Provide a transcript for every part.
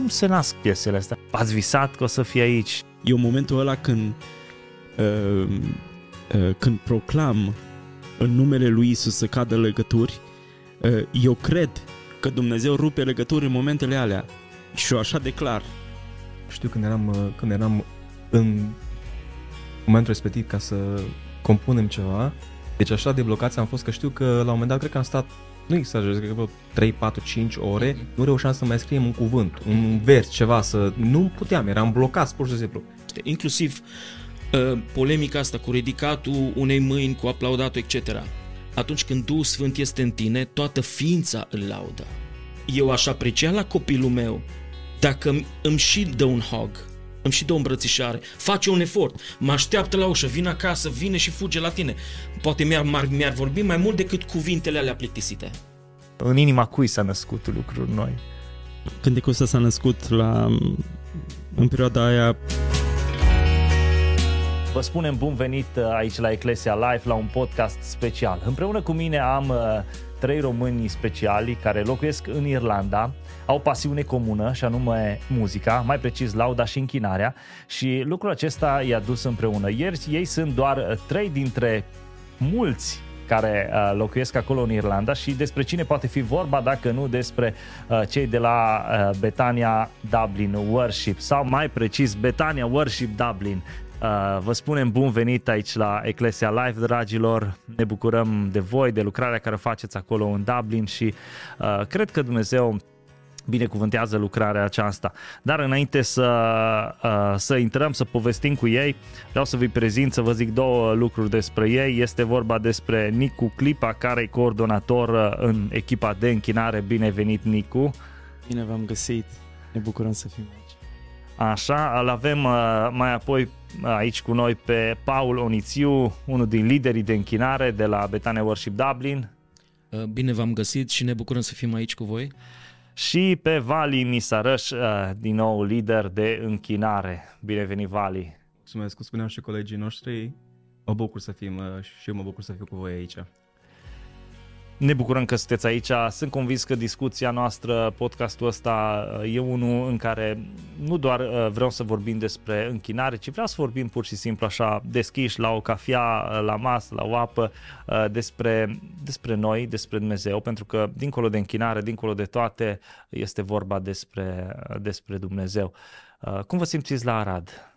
Cum se nasc piesele astea? Ați visat că o să fie aici? E un momentul ăla când, uh, uh, când proclam în numele lui Isus să cadă legături, uh, eu cred că Dumnezeu rupe legături în momentele alea. Și eu așa declar. Știu când eram, uh, când eram în momentul respectiv ca să compunem ceva, deci așa de blocați am fost că știu că la un moment dat cred că am stat nu exagerez, cred că 3, 4, 5 ore, mm-hmm. nu reușeam să mai scriem un cuvânt, un vers, ceva, să nu puteam, eram blocat, pur și simplu. Inclusiv uh, polemica asta cu ridicatul unei mâini, cu aplaudatul, etc. Atunci când Duhul Sfânt este în tine, toată ființa îl laudă. Eu aș aprecia la copilul meu dacă îmi și dă un hug, îmi și dă o îmbrățișare, face un efort, mă așteaptă la ușă, vine acasă, vine și fuge la tine. Poate mi-ar, mi-ar vorbi mai mult decât cuvintele alea plictisite. În inima cui s-a născut lucruri noi? Pentecostul s-a născut la, în perioada aia Vă spunem bun venit uh, aici la Eclesia Live, la un podcast special. Împreună cu mine am uh, trei români speciali care locuiesc în Irlanda, au o pasiune comună și anume muzica, mai precis lauda și închinarea și lucrul acesta i-a dus împreună. Ieri ei sunt doar uh, trei dintre mulți care uh, locuiesc acolo în Irlanda și despre cine poate fi vorba dacă nu despre uh, cei de la uh, Betania Dublin Worship sau mai precis Betania Worship Dublin. Uh, vă spunem bun venit aici la Eclesia Live, dragilor. Ne bucurăm de voi, de lucrarea care faceți acolo în Dublin și uh, cred că Dumnezeu binecuvântează lucrarea aceasta. Dar înainte să, uh, să intrăm, să povestim cu ei, vreau să vi prezint, să vă zic două lucruri despre ei. Este vorba despre Nicu Clipa, care e coordonator uh, în echipa de închinare. Bine venit, Nicu! Bine v-am găsit! Ne bucurăm să fim aici. Așa, îl avem uh, mai apoi aici cu noi pe Paul Onițiu, unul din liderii de închinare de la Betania Worship Dublin. Bine v-am găsit și ne bucurăm să fim aici cu voi și pe Vali Misarăș, uh, din nou lider de închinare. Bine venit, Vali! Mulțumesc, cum spuneam și colegii noștri, mă bucur să fim uh, și eu mă bucur să fiu cu voi aici. Ne bucurăm că sunteți aici. Sunt convins că discuția noastră, podcastul ăsta, e unul în care nu doar uh, vreau să vorbim despre închinare, ci vreau să vorbim pur și simplu așa deschiși la o cafea, uh, la masă, la o apă, uh, despre, despre noi, despre Dumnezeu, pentru că dincolo de închinare, dincolo de toate, este vorba despre, despre Dumnezeu. Cum vă simțiți la Arad?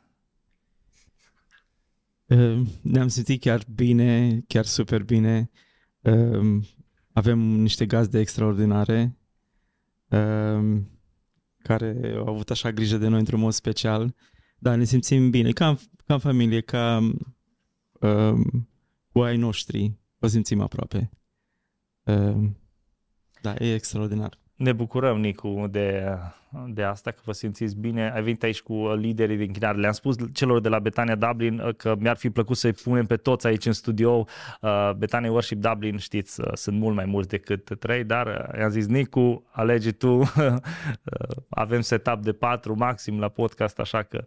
Ne-am simțit chiar bine, chiar super bine avem niște gazde extraordinare um, care au avut așa grijă de noi într-un mod special, dar ne simțim bine, ca, ca în familie, ca um, cu ai noștri, o simțim aproape. Um, da, e extraordinar. Ne bucurăm, Nicu, de, de asta, că vă simțiți bine. Ai venit aici cu liderii din închinare. Le-am spus celor de la Betania Dublin uh, că mi-ar fi plăcut să-i punem pe toți aici în studio. Uh, Betania Worship Dublin, știți, uh, sunt mult mai mulți decât trei, dar i-am zis, Nicu, alege tu. Avem setup de patru maxim la podcast, așa că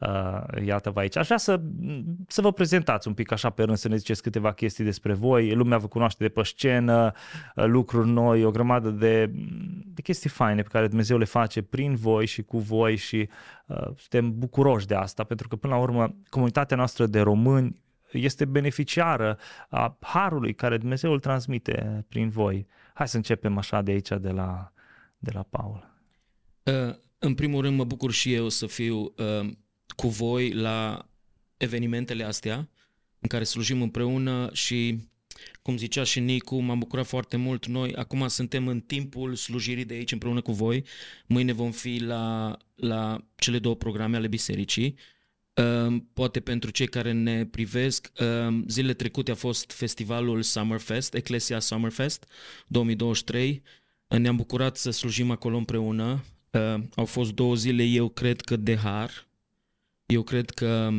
uh, iată-vă aici. Aș vrea să, să vă prezentați un pic așa pe rând, să ne ziceți câteva chestii despre voi. Lumea vă cunoaște de pe scenă, uh, lucruri noi, o grămadă de, de chestii faine pe care Dumnezeu le face prin voi și cu voi și uh, suntem bucuroși de asta, pentru că până la urmă comunitatea noastră de români este beneficiară a harului care Dumnezeu îl transmite prin voi. Hai să începem așa de aici, de la, de la Paul. Uh, în primul rând mă bucur și eu să fiu uh, cu voi la evenimentele astea în care slujim împreună și cum zicea și Nicu, m-am bucurat foarte mult. Noi acum suntem în timpul slujirii de aici împreună cu voi. Mâine vom fi la, la cele două programe ale bisericii. Ehm, poate pentru cei care ne privesc, ehm, zilele trecute a fost festivalul Summerfest, Ecclesia Summerfest 2023. Ne-am bucurat să slujim acolo împreună. Ehm, au fost două zile, eu cred că de har, eu cred că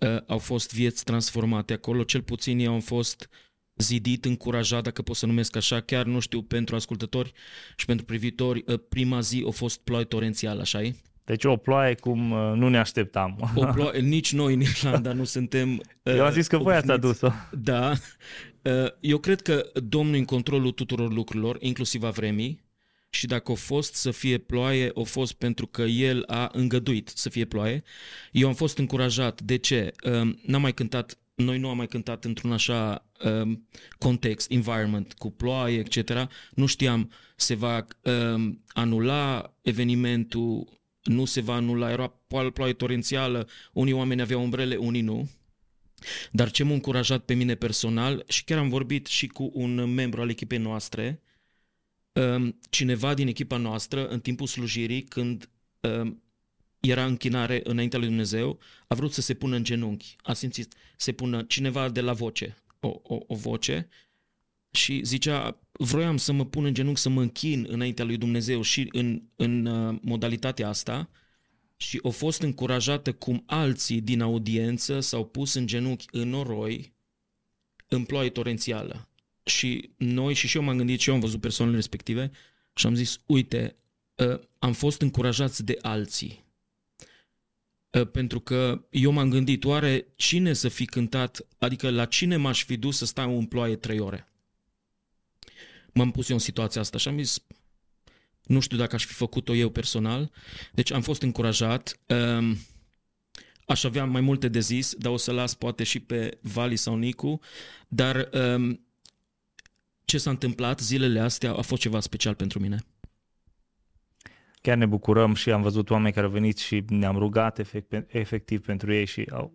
uh, au fost vieți transformate acolo, cel puțin eu am fost zidit, încurajat, dacă pot să numesc așa, chiar nu știu, pentru ascultători și pentru privitori, uh, prima zi a fost ploaie torențială, așa e? Deci o ploaie cum uh, nu ne așteptam. O ploaie, nici noi în Irlanda nu suntem... Uh, eu am zis că voi ați adus-o. Da. Uh, eu cred că Domnul în controlul tuturor lucrurilor, inclusiv a vremii, și dacă a fost să fie ploaie, a fost pentru că el a îngăduit să fie ploaie. Eu am fost încurajat. De ce? Um, n-am mai cântat, noi nu am mai cântat într-un așa um, context, environment, cu ploaie, etc. Nu știam se va um, anula evenimentul, nu se va anula, era ploaie torențială, unii oameni aveau umbrele, unii nu. Dar ce m-a încurajat pe mine personal, și chiar am vorbit și cu un membru al echipei noastre, um, cineva din echipa noastră, în timpul slujirii, când um, era închinare înaintea lui Dumnezeu, a vrut să se pună în genunchi. A simțit se pună cineva de la voce, o, o, o voce, și zicea, vroiam să mă pun în genunchi, să mă închin înaintea lui Dumnezeu și în, în uh, modalitatea asta, și au fost încurajată cum alții din audiență s-au pus în genunchi în noroi, în ploaie torențială. Și noi, și și eu m-am gândit, și eu am văzut persoanele respective și am zis, uite, ă, am fost încurajați de alții. Ă, pentru că eu m-am gândit, oare cine să fi cântat, adică la cine m-aș fi dus să stau în ploaie trei ore? M-am pus eu în situația asta și am zis, nu știu dacă aș fi făcut-o eu personal. Deci am fost încurajat. Um, aș avea mai multe de zis, dar o să las poate și pe Vali sau Nicu. Dar um, ce s-a întâmplat zilele astea a fost ceva special pentru mine. Chiar ne bucurăm și am văzut oameni care au venit și ne-am rugat efect, efectiv pentru ei și au,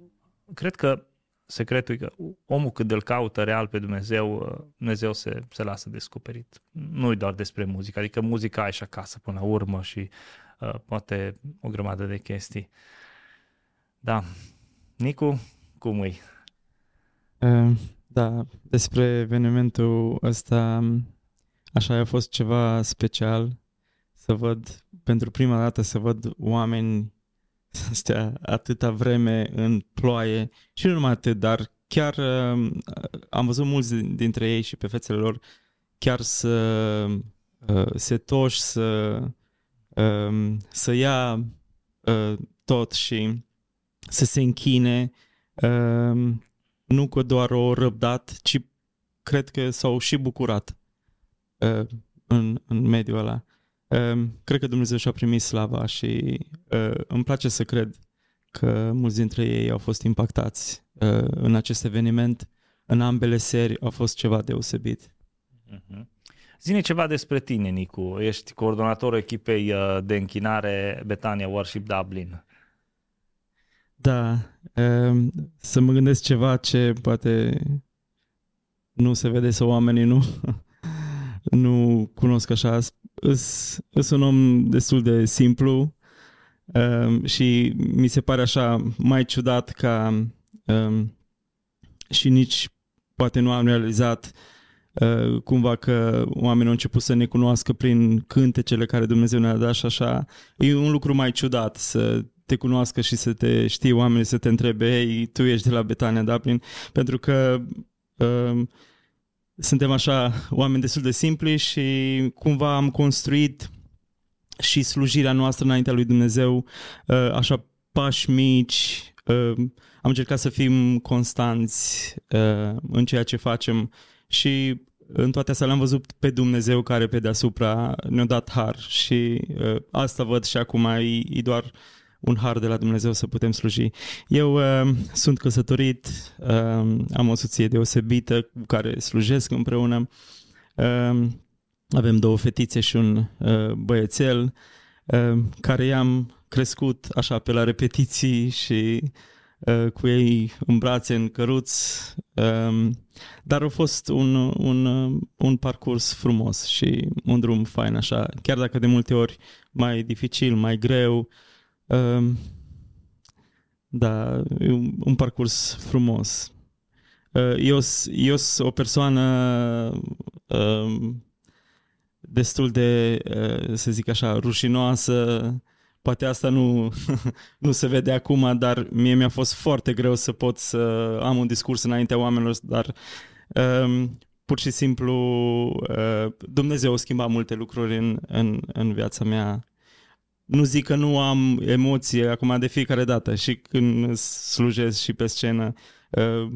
cred că secretul e că omul cât îl caută real pe Dumnezeu, uh, Dumnezeu se, se lasă descoperit. Nu e doar despre muzică, adică muzica ai și acasă până la urmă și uh, poate o grămadă de chestii. Da. Nicu, cum e? Uh, da, despre evenimentul ăsta, așa a fost ceva special să văd, pentru prima dată să văd oameni stea atâta vreme în ploaie și nu numai atât, dar chiar uh, am văzut mulți dintre ei și pe fețele lor chiar să uh, se toși, să, uh, să ia uh, tot și să se închine, uh, nu că doar o răbdat, ci cred că s-au și bucurat uh, în, în mediul ăla. Ehm, cred că Dumnezeu și-a primit slava și uh, îmi place să cred că mulți dintre ei au fost impactați uh, în acest eveniment. În ambele seri a fost ceva deosebit. Uh-huh. Zine ceva despre tine, Nicu. Ești coordonatorul echipei uh, de închinare Betania Worship Dublin. Da, um, să mă gândesc ceva ce poate nu se vede să oamenii nu, nu cunosc așa sunt un om destul de simplu um, și mi se pare așa mai ciudat ca um, și nici poate nu am realizat uh, cumva că oamenii au început să ne cunoască prin cântecele care Dumnezeu ne-a dat și așa. E un lucru mai ciudat să te cunoască și să te știi oamenii, să te întrebe, ei, tu ești de la Betania Dublin, pentru că uh, suntem așa oameni destul de simpli și cumva am construit și slujirea noastră înaintea lui Dumnezeu uh, așa pași mici, uh, am încercat să fim constanți uh, în ceea ce facem și în toate astea l-am văzut pe Dumnezeu care pe deasupra ne-a dat har și asta văd și acum e, e doar uh, un har de la Dumnezeu să putem sluji. Eu uh, sunt căsătorit, uh, am o soție deosebită cu care slujesc împreună. Uh, avem două fetițe și un uh, băiețel uh, care i-am crescut așa pe la repetiții și uh, cu ei în brațe, în căruți, uh, dar a fost un, un, un parcurs frumos și un drum fain așa, chiar dacă de multe ori mai dificil, mai greu, Uh, da, e un, un parcurs frumos. Uh, eu, eu sunt o persoană uh, destul de, uh, să zic așa, rușinoasă. Poate asta nu, nu se vede acum, dar mie mi-a fost foarte greu să pot să am un discurs înaintea oamenilor, dar uh, pur și simplu uh, Dumnezeu a schimbat multe lucruri în, în, în viața mea nu zic că nu am emoție acum de fiecare dată și când slujesc și pe scenă. Uh,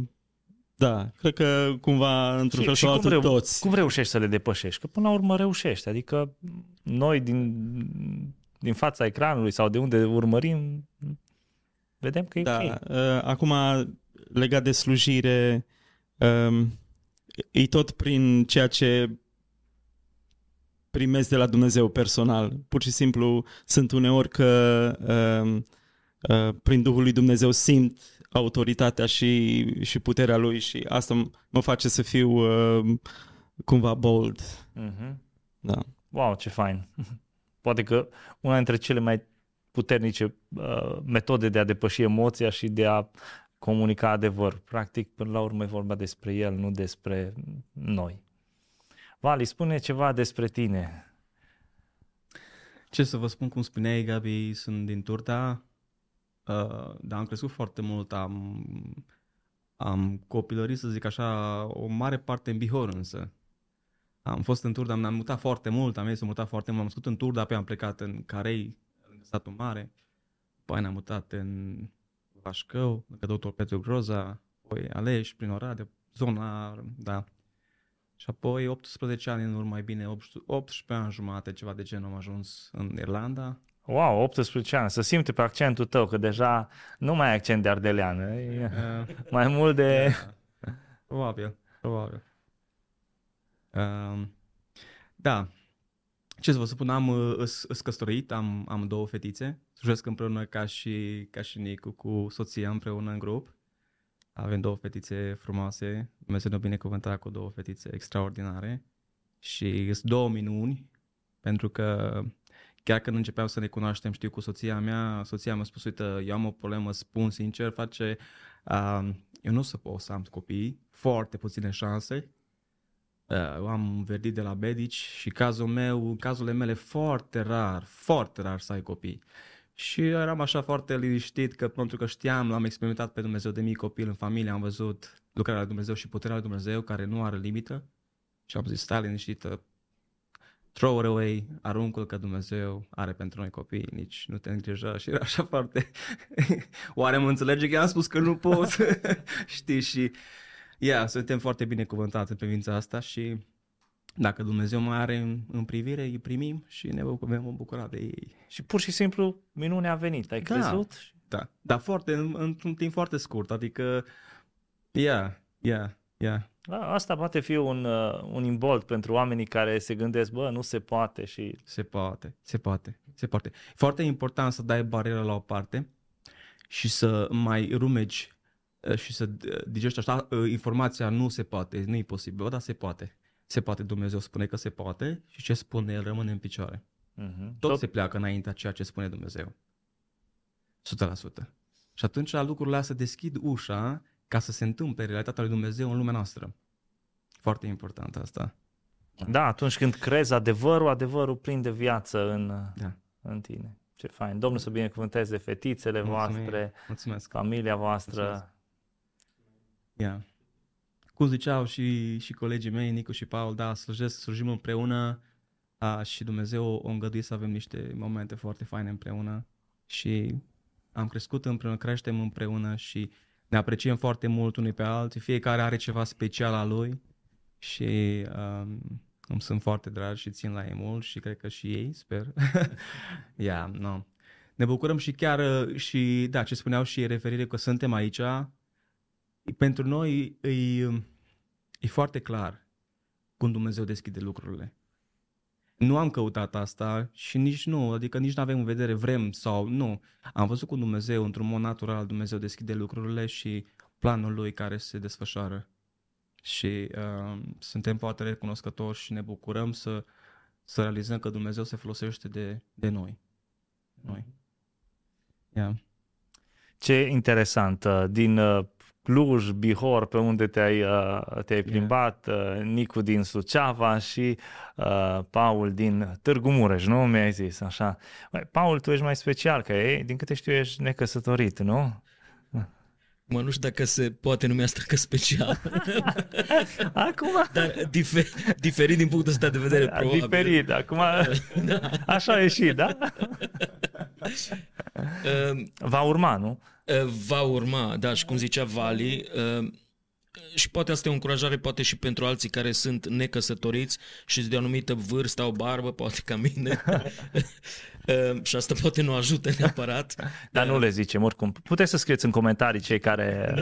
Da, cred că cumva într-un Și- fel și sau cum altul reu- toți. Cum reușești să le depășești? Că până la urmă reușești. Adică noi din, din fața ecranului sau de unde urmărim, vedem că e Da, ok. uh, acum legat de slujire, um, e tot prin ceea ce primesc de la Dumnezeu personal. Pur și simplu sunt uneori că um, uh, prin Duhul lui Dumnezeu simt autoritatea și, și puterea lui și asta m- mă face să fiu uh, cumva bold. Mhm. Da. Wow, ce fain. Poate că una dintre cele mai puternice uh, metode de a depăși emoția și de a comunica adevăr. Practic, până la urmă e vorba despre el, nu despre noi. Vali, spune ceva despre tine. Ce să vă spun, cum spuneai, Gabi, sunt din Turda, uh, dar am crescut foarte mult, am, am copilărit, să zic așa, o mare parte în Bihor însă. Am fost în Turda, am mutat foarte mult, am mers să mutat foarte mult, am născut în Turda, apoi am plecat în Carei, în satul mare, apoi ne-am mutat în Vașcău, lângă doctor Petru Groza, apoi Aleș, prin Oradea, zona, da. Și apoi 18 ani în urmă, mai bine 18 ani jumate, ceva de genul, am ajuns în Irlanda. Wow, 18 ani. Să simte pe accentul tău că deja nu mai ai accent de ardeleană. E Uh, mai mult de... da. Probabil, probabil. Uh, da. Ce să vă spun, am uh, îs, îs căsătorit, am, am două fetițe. Slujesc împreună ca și, ca și Nicu cu soția împreună în grup. Avem două fetițe frumoase. Dumnezeu ne-a binecuvântat cu două fetițe extraordinare. Și sunt două minuni, pentru că chiar când începeam să ne cunoaștem, știu, cu soția mea, soția mi-a spus, uite, eu am o problemă, spun sincer, face, uh, eu nu o să pot să am copii, foarte puține șanse, Uh, eu am un verdict de la Bedici și cazul meu, în cazurile mele foarte rar, foarte rar să ai copii. Și eram așa foarte liniștit că pentru că știam, l-am experimentat pe Dumnezeu de mic copil în familie, am văzut lucrarea lui Dumnezeu și puterea lui Dumnezeu care nu are limită. Și am zis, stai liniștită, throw it away, aruncul că Dumnezeu are pentru noi copii, nici nu te îngrija și era așa foarte... Oare mă înțelege? Că i-am spus că nu pot? Știi, și yeah, suntem foarte binecuvântați în privința asta și dacă Dumnezeu mai are în, în privire, îi primim și ne vom bucura de ei. Și pur și simplu minunea a venit. Ai Da. crezut? Da, dar foarte, în, într-un timp foarte scurt, adică, yeah, yeah, yeah. Da, asta poate fi un, uh, un imbold pentru oamenii care se gândesc, bă, nu se poate și Se poate, se poate, se poate. Foarte important să dai bariera la o parte și să mai rumegi uh, și să uh, digești așa, uh, informația nu se poate, nu e posibil, Bă, dar se poate. Se poate, Dumnezeu spune că se poate și ce spune El rămâne în picioare. uh-huh. Tot, Tot se pleacă înaintea ceea ce spune Dumnezeu. 100%. Și atunci lucrurile astea deschid ușa ca să se întâmple realitatea lui Dumnezeu în lumea noastră. Foarte important asta. Da, atunci când crezi adevărul, adevărul prinde viață în, Da. în tine. Ce fain. Domnul să binecuvânteze fetițele Mulțumim. voastre, Mulțumesc. familia voastră. Mulțumesc. Yeah. Cum ziceau și, și colegii mei, Nicu și Paul, da, slujesc, slujim împreună a, și Dumnezeu o îngăduie să avem niște momente foarte faine împreună și am crescut împreună, creștem împreună și ne apreciem foarte mult unii pe alții, fiecare are ceva special al lui și um, îmi sunt foarte dragi și țin la ei mult și cred că și ei, sper. yeah, no. Ne bucurăm și chiar uh, și, da, ce spuneau și referire că suntem aici, pentru noi e, e foarte clar cum Dumnezeu deschide lucrurile. Nu am căutat asta și nici nu, adică nici nu avem în vedere vrem sau nu. Am văzut cum Dumnezeu, într-un mod natural, Dumnezeu deschide lucrurile și planul lui care se desfășoară. Și uh, suntem foarte recunoscători și ne bucurăm să, să realizăm că Dumnezeu se folosește de, de noi. Noi. Yeah. Ce interesant. uh, Din uh, Cluj, Bihor, pe unde te-ai, uh, te-ai plimbat, uh, Nicu din Suceava și uh, Paul din Târgu Mureș, nu? Mi-ai zis așa. Băi, Paul, tu ești mai special, că e, din câte știu ești necăsătorit, nu? Mă, nu știu dacă se poate numi asta că special, Acum, dar difer, diferit din punctul ăsta de vedere, a probabil. diferit, acum așa a ieșit, da? Uh, Va urma, nu? Uh, va urma, da, și cum zicea Vali, uh, și poate asta e o încurajare, poate și pentru alții care sunt necăsătoriți și de o anumită vârstă au barbă, poate ca mine. Uh, și asta poate nu ajută neapărat. Dar nu le zicem oricum. Puteți să scrieți în comentarii cei care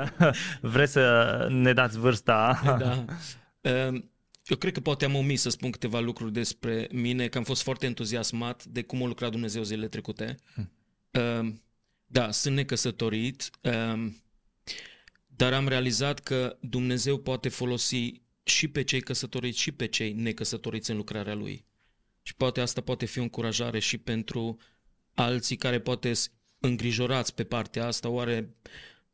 vreți să ne dați vârsta. Da. Uh, eu cred că poate am omis să spun câteva lucruri despre mine, că am fost foarte entuziasmat de cum a lucrat Dumnezeu zilele trecute. Hmm. Da, sunt necăsătorit, dar am realizat că Dumnezeu poate folosi și pe cei căsătoriți și pe cei necăsătoriți în lucrarea Lui. Și poate asta poate fi o încurajare și pentru alții care poate îngrijorați pe partea asta, oare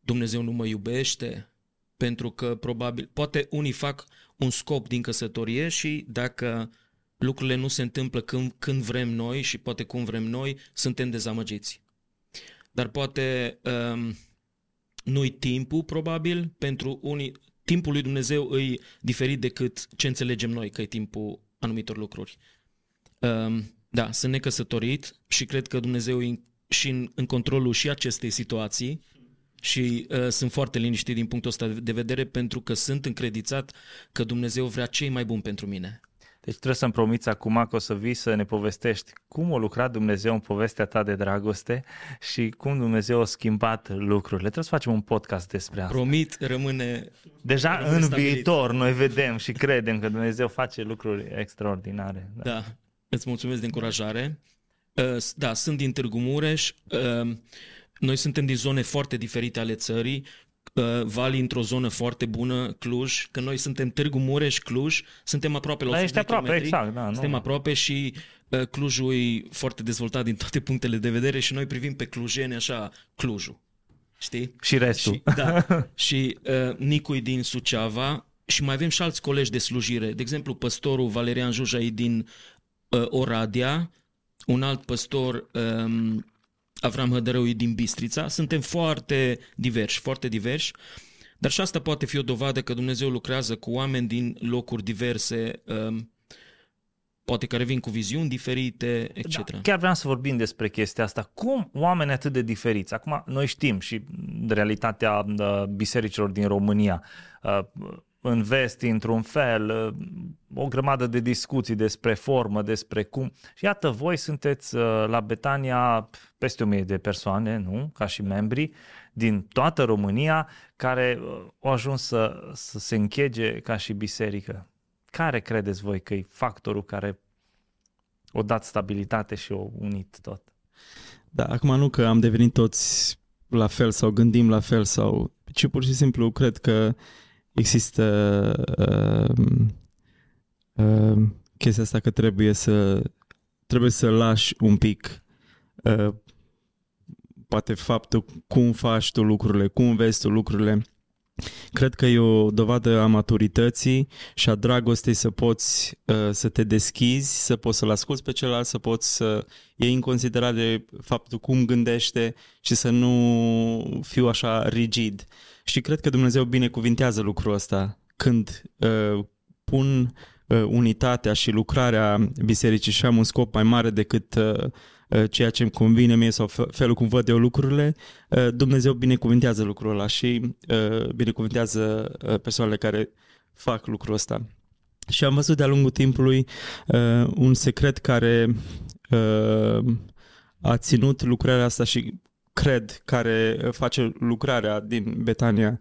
Dumnezeu nu mă iubește? Pentru că probabil, poate unii fac un scop din căsătorie și dacă lucrurile nu se întâmplă când, când vrem noi și poate cum vrem noi, suntem dezamăgiți. Dar poate um, nu-i timpul, probabil, pentru unii, timpul lui Dumnezeu îi diferit decât ce înțelegem noi că e timpul anumitor lucruri. Um, da, sunt necăsătorit și cred că Dumnezeu e și în, în controlul și acestei situații și uh, sunt foarte liniștit din punctul ăsta de vedere pentru că sunt încredițat că Dumnezeu vrea cei mai buni pentru mine. Deci trebuie să-mi promiți acum că o să vii să ne povestești cum a lucrat Dumnezeu în povestea ta de dragoste și cum Dumnezeu a schimbat lucrurile. Trebuie să facem un podcast despre asta. Promit, rămâne Deja rămâne în stabilit. viitor noi vedem și credem că Dumnezeu face lucruri extraordinare. Da. da. Îți mulțumesc de încurajare. Uh, da, sunt din Târgu Mureș. Uh, noi suntem din zone foarte diferite ale țării. Uh, Vali într-o zonă foarte bună, Cluj, că noi suntem Târgu Mureș, Cluj, suntem aproape la Da, 100 ești de aproape, kilometri. exact, da, nu. Suntem aproape și uh, Clujul e foarte dezvoltat din toate punctele de vedere și noi privim pe clujeni așa, Clujul. Știi? Și restul. Și, da. și uh, Nicu e din Suceava și mai avem și alți colegi de slujire. De exemplu, păstorul Valerian Juja e din uh, Oradea, un alt păstor um, Avram Hădărău e din Bistrița. Suntem foarte diversi, foarte diversi. Dar și asta poate fi o dovadă că Dumnezeu lucrează cu oameni din locuri diverse, um, poate care vin cu viziuni diferite, etc. Da, chiar vreau să vorbim despre chestia asta. Cum oameni atât de diferiți? Acum, noi știm și realitatea uh, bisericilor din România. Uh, în vest, într-un fel, uh, o grămadă de discuții despre formă, despre cum. Și iată, voi sunteți uh, la Betania peste o mie de persoane, nu? Ca și membri din toată România care uh, au ajuns să, să se închege ca și biserică. Care credeți voi că e factorul care o dat stabilitate și o unit tot? Da, acum nu că am devenit toți la fel sau gândim la fel sau, ci pur și simplu cred că există uh, uh, chestia asta că trebuie să trebuie să lași un pic uh, poate faptul cum faci tu lucrurile, cum vezi tu lucrurile. Cred că e o dovadă a maturității și a dragostei să poți uh, să te deschizi, să poți să-l asculți pe celălalt, să poți să iei în considerare faptul cum gândește și să nu fiu așa rigid. Și cred că Dumnezeu binecuvintează lucrul ăsta când uh, pun uh, unitatea și lucrarea bisericii și am un scop mai mare decât uh, ceea ce îmi convine mie sau felul cum văd eu lucrurile, Dumnezeu binecuvintează lucrul ăla și binecuvintează persoanele care fac lucrul ăsta. Și am văzut de-a lungul timpului un secret care a ținut lucrarea asta și cred care face lucrarea din Betania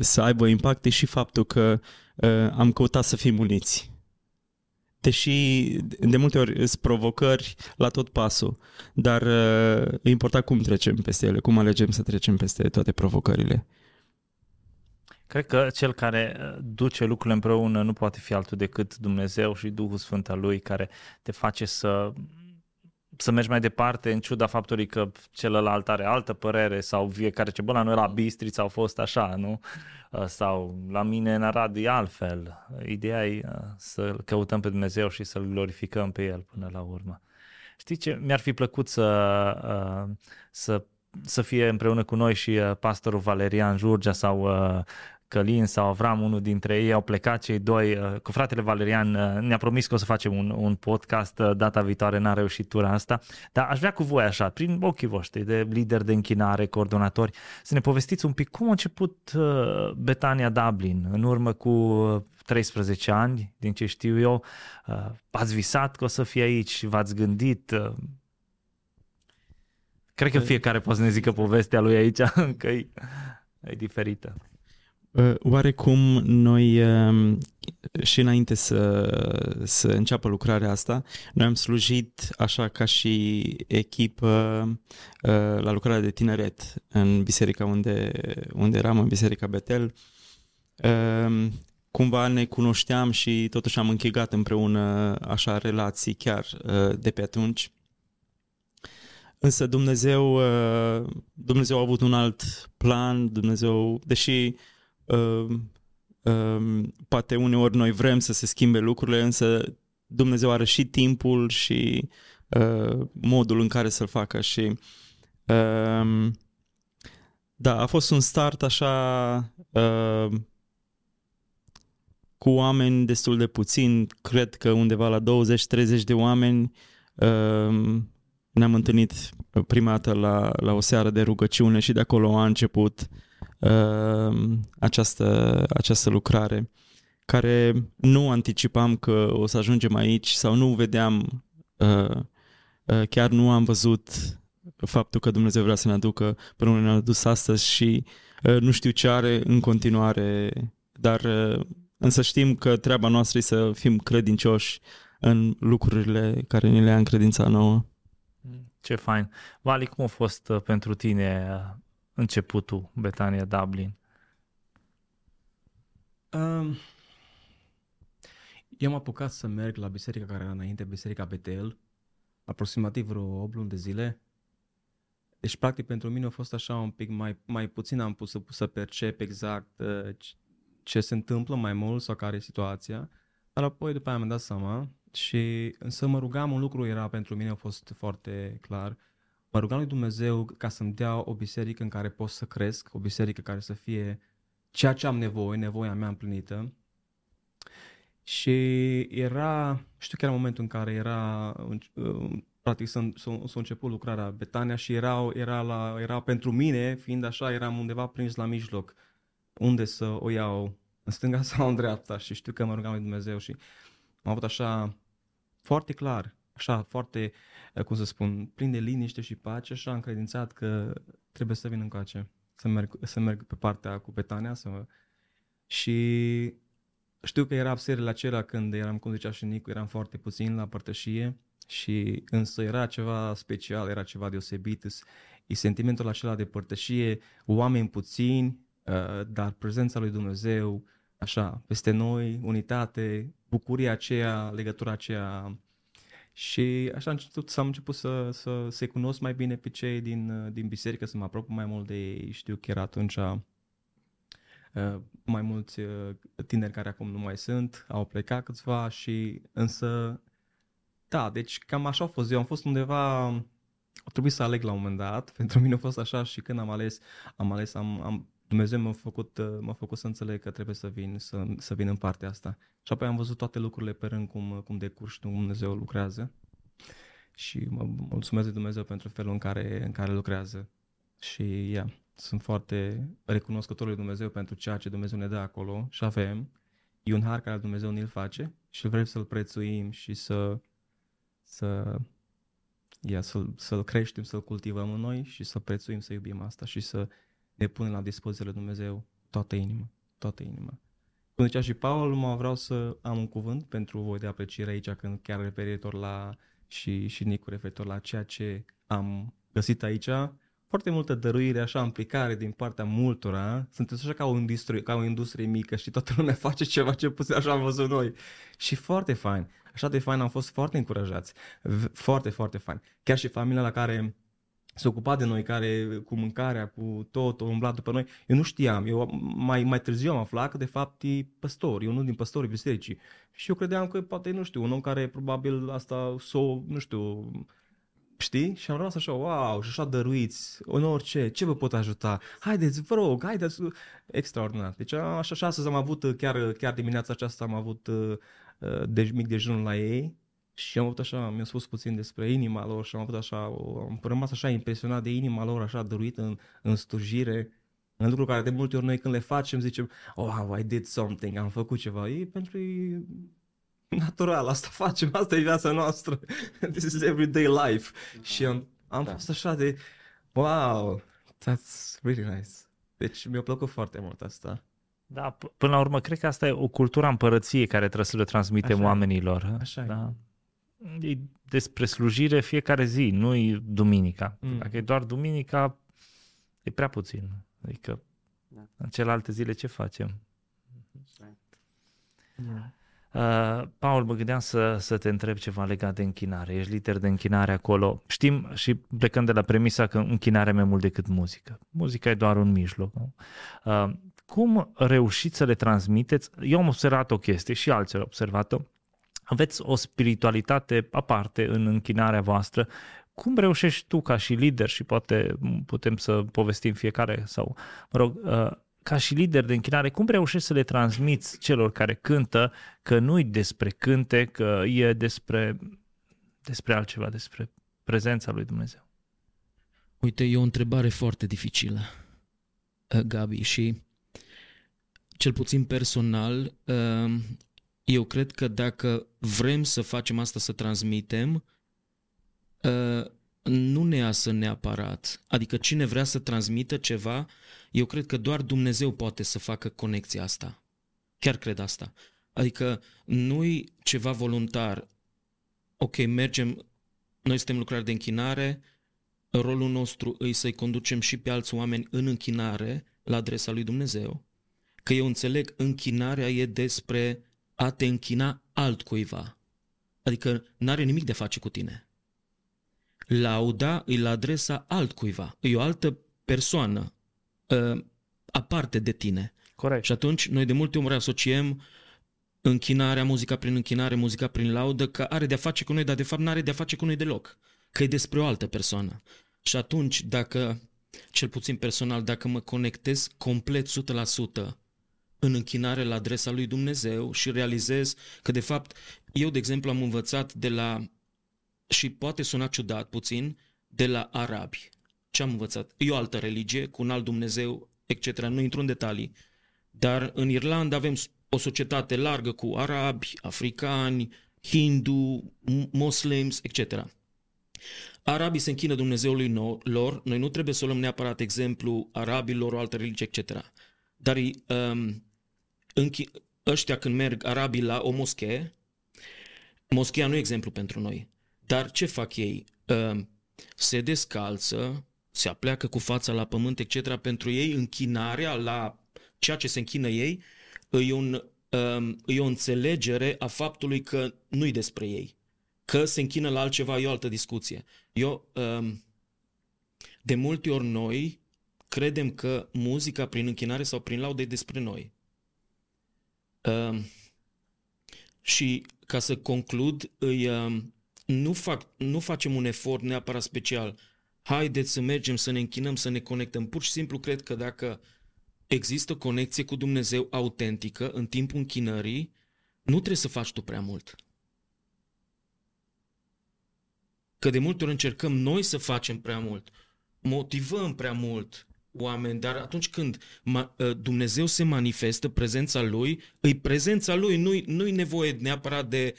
să aibă impact e și faptul că am căutat să fim uniți deși de multe ori sunt provocări la tot pasul, dar e important cum trecem peste ele, cum alegem să trecem peste toate provocările. Cred că cel care duce lucrurile împreună nu poate fi altul decât Dumnezeu și Duhul Sfânt al Lui care te face să să mergi mai departe în ciuda faptului că celălalt are altă părere sau fiecare ce bă, la noi la Bistrița au fost așa, nu? Sau la mine în Arad e altfel. Ideea e să căutăm pe Dumnezeu și să-L glorificăm pe El până la urmă. Știi ce? Mi-ar fi plăcut să, să, să fie împreună cu noi și pastorul Valerian Jurgea sau Călin sau Avram, unul dintre ei, au plecat cei doi uh, cu fratele Valerian. Uh, ne-a promis că o să facem un, un podcast uh, data viitoare, n-a reușit tura asta. Dar aș vrea cu voi așa, prin ochii voștri de lider de închinare, coordonatori, să ne povestiți un pic cum a început Betania Dublin în urmă cu 13 ani, din ce știu eu. Ați visat că o să fie aici, v-ați gândit, Cred că fiecare poate să ne zică povestea lui aici, că e, e diferită. Uh, oarecum noi um, și înainte să, să înceapă lucrarea asta, noi am slujit așa ca și echipă uh, la lucrarea de tineret în biserica unde, unde eram, în biserica Betel. Um, cumva ne cunoșteam și totuși am închegat împreună așa relații chiar uh, de pe atunci. Însă Dumnezeu, Dumnezeu a avut un alt plan, Dumnezeu, deși uh, uh, poate uneori noi vrem să se schimbe lucrurile, însă Dumnezeu are și timpul și uh, modul în care să-l facă și uh, da, a fost un start așa uh, cu oameni destul de puțini, cred că undeva la 20-30 de oameni uh, ne-am întâlnit prima dată la, la o seară de rugăciune și de acolo a început uh, această, această lucrare care nu anticipam că o să ajungem aici sau nu vedeam, uh, uh, chiar nu am văzut faptul că Dumnezeu vrea să ne aducă până unde ne-a adus astăzi și uh, nu știu ce are în continuare, dar uh, însă știm că treaba noastră e să fim credincioși în lucrurile care ni le-a încredințat nouă. Ce fain. Vali, cum a fost uh, pentru tine uh, începutul Betania Dublin? Um, eu am apucat să merg la biserica care era înainte, biserica Betel, aproximativ vreo 8 luni de zile. Deci, practic, pentru mine a fost așa un pic mai, mai puțin am pus să, să percep exact uh, ce se întâmplă mai mult sau care e situația. Dar apoi, după aia mi-am dat seama și însă mă rugam, un lucru era pentru mine a fost foarte clar. Mă rugam lui Dumnezeu ca să-mi dea o biserică în care pot să cresc, o biserică care să fie ceea ce am nevoie, nevoia mea împlinită. Și era, știu că era momentul în care era, practic s-a, s-a început lucrarea Betania și era, era, la, era pentru mine, fiind așa, eram undeva prins la mijloc, unde să o iau, în stânga sau în dreapta și știu că mă rugam lui Dumnezeu și am avut așa foarte clar, așa foarte, eh, cum să spun, plin de liniște și pace, așa am credințat că trebuie să vin încoace, să merg, să merg pe partea cu Betania să... și știu că era serile acelea când eram, cum zicea și Nicu, eram foarte puțin la părtășie și însă era ceva special, era ceva deosebit, e sentimentul acela de părtășie, oameni puțini, eh, dar prezența lui Dumnezeu, așa, peste noi, unitate, bucuria aceea, legătura aceea. Și așa am început, am început să, să se cunosc mai bine pe cei din, din biserică, să mă apropiu mai mult de ei. Știu că era atunci uh, mai mulți uh, tineri care acum nu mai sunt, au plecat câțiva și însă, da, deci cam așa a fost. Eu am fost undeva, a trebuit să aleg la un moment dat, pentru mine a fost așa și când am ales, am ales, am, am Dumnezeu m-a făcut, uh, m-a făcut să înțeleg că trebuie să vin, să, să vin în partea asta. Și apoi am văzut toate lucrurile pe rând cum, cum decurs și Dumnezeu lucrează. Și mă mulțumesc de Dumnezeu pentru felul în care, în care lucrează. Și ia, sunt foarte recunoscător lui Dumnezeu pentru ceea ce Dumnezeu ne dă acolo și avem. E un har care Dumnezeu ne-l face și vrem să-l prețuim și să, să ia, să-l, să-l creștem, să-l cultivăm în noi și să prețuim, să iubim asta și să ne pune la dispoziția lui Dumnezeu toată inima, toată inima. Cum zicea și Paul, mă vreau să am un cuvânt pentru voi de apreciere aici, când chiar referitor la și, și Nicu referitor la ceea ce am găsit aici, foarte multă dăruire, așa, implicare din partea multora. Sunteți așa ca o industrie, ca o industrie mică și toată lumea face ceva ce puțin așa am văzut noi. Și foarte fain. Așa de fain am fost foarte încurajați. Foarte, foarte fain. Chiar și familia la care se ocupa de noi, care cu mâncarea, cu tot, o umblat după noi. Eu nu știam, eu mai, mai târziu am aflat că de fapt e păstor, e unul din păstorii bisericii. Și eu credeam că poate, nu știu, un om care probabil asta s-o, nu știu, știi? Și am rămas așa, wow, și așa dăruiți, în orice, ce vă pot ajuta? Haideți, vă rog, haideți, extraordinar. Deci așa, așa astăzi am avut, chiar, chiar dimineața aceasta am avut uh, de mic dejun la ei și am avut așa, mi-a spus puțin despre inima lor și am avut așa, am rămas așa impresionat de inima lor, așa dăruită în, în slujire, în lucruri care de multe ori noi când le facem zicem, oh, I did something, am făcut ceva. E pentru ei natural, asta facem, asta e viața noastră. This is everyday life. Da. Și am, am da. fost așa de, wow, that's really nice. Deci mi-a plăcut foarte mult asta. Da, p- până la urmă, cred că asta e o cultură a împărăției care trebuie să le transmitem așa oamenilor. Așa da? E despre slujire fiecare zi, nu e duminica. Mm. Dacă e doar duminica, e prea puțin. Adică da. în celelalte zile ce facem? Da. Uh, Paul, mă gândeam să, să te întreb ceva legat de închinare. Ești lider de închinare acolo. Știm și plecând de la premisa că închinarea mai mult decât muzică. Muzica e doar un mijloc. Uh, cum reușiți să le transmiteți? Eu am observat o chestie și alții au observat-o. Aveți o spiritualitate aparte în închinarea voastră. Cum reușești tu ca și lider și poate putem să povestim fiecare sau, mă rog, uh, ca și lider de închinare, cum reușești să le transmiți celor care cântă că nu-i despre cânte, că e despre, despre altceva, despre prezența lui Dumnezeu? Uite, e o întrebare foarte dificilă, uh, Gabi, și cel puțin personal, uh, eu cred că dacă vrem să facem asta, să transmitem, uh, nu ne iasă neapărat. Adică cine vrea să transmită ceva, eu cred că doar Dumnezeu poate să facă conexia asta. Chiar cred asta. Adică nu-i ceva voluntar. Ok, mergem, noi suntem lucrari de închinare, rolul nostru îi să-i conducem și pe alți oameni în închinare la adresa lui Dumnezeu. Că eu înțeleg, închinarea e despre a te închina altcuiva. Adică n-are nimic de face cu tine. Lauda îi la adresa altcuiva. E o altă persoană uh, aparte de tine. Corect. Și atunci noi de multe ori asociem închinarea, muzica prin închinare, muzica prin laudă, că are de-a face cu noi, dar de fapt nu are de-a face cu noi deloc. Că e despre o altă persoană. Și atunci, dacă, cel puțin personal, dacă mă conectez complet 100% în închinare la adresa lui Dumnezeu și realizez că, de fapt, eu, de exemplu, am învățat de la, și poate suna ciudat puțin, de la arabi. Ce am învățat? E o altă religie, cu un alt Dumnezeu, etc. Nu intru în detalii. Dar în Irlanda avem o societate largă cu arabi, africani, hindu, muslims, etc. Arabii se închină Dumnezeului lor, noi nu trebuie să luăm neapărat exemplu arabilor, o altă religie, etc. Dar um, închi- ăștia când merg arabii la o moschee, moschea nu e exemplu pentru noi, dar ce fac ei? Um, se descalță, se apleacă cu fața la pământ, etc. Pentru ei, închinarea la ceea ce se închină ei e, un, um, e o înțelegere a faptului că nu-i despre ei. Că se închină la altceva, e o altă discuție. Eu, um, de multe ori noi credem că muzica prin închinare sau prin laudă e despre noi. Um, și ca să conclud, îi, um, nu, fac, nu facem un efort neapărat special haideți să mergem, să ne închinăm, să ne conectăm. Pur și simplu cred că dacă există conexie cu Dumnezeu autentică în timpul închinării, nu trebuie să faci tu prea mult. Că de multe ori încercăm noi să facem prea mult, motivăm prea mult oameni, dar atunci când ă, Dumnezeu se manifestă, prezența Lui, îi prezența Lui, nu-i, nu-i nevoie neapărat de...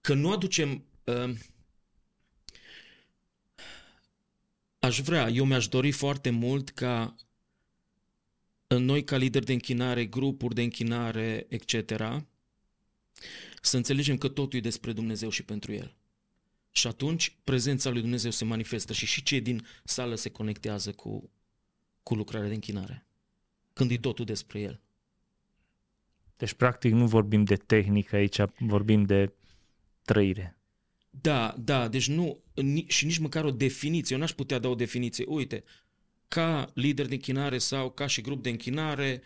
că nu aducem... Uh, aș vrea, eu mi-aș dori foarte mult ca noi ca lideri de închinare, grupuri de închinare, etc., să înțelegem că totul e despre Dumnezeu și pentru El. Și atunci prezența lui Dumnezeu se manifestă și și cei din sală se conectează cu, cu lucrarea de închinare. Când e totul despre El. Deci, practic, nu vorbim de tehnică aici, vorbim de trăire. Da, da, deci nu, și nici măcar o definiție, eu n-aș putea da o definiție. Uite, ca lider de închinare sau ca și grup de închinare,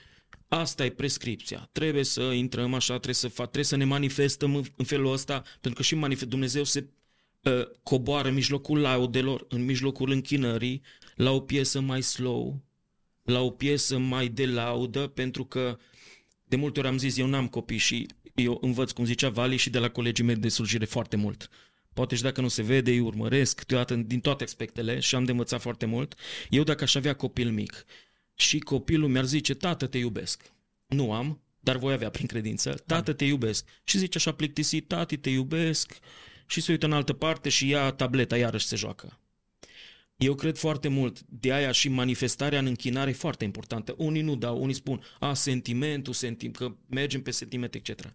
asta e prescripția. Trebuie să intrăm așa, trebuie să, fa, trebuie să ne manifestăm în felul ăsta, pentru că și manifest, Dumnezeu se uh, coboară în mijlocul laudelor, în mijlocul închinării, la o piesă mai slow, la o piesă mai de laudă, pentru că de multe ori am zis, eu n-am copii și eu învăț, cum zicea Vali, și de la colegii mei de slujire foarte mult. Poate și dacă nu se vede, îi urmăresc câteodată din toate aspectele și am de învățat foarte mult. Eu dacă aș avea copil mic și copilul mi-ar zice, tată, te iubesc. Nu am, dar voi avea prin credință, tată, te iubesc. Și zice așa plictisit, tati, te iubesc, și se uită în altă parte și ia tableta, iarăși se joacă. Eu cred foarte mult, de aia și manifestarea în închinare e foarte importantă. Unii nu dau, unii spun, a, sentimentul, sentim, că mergem pe sentiment, etc.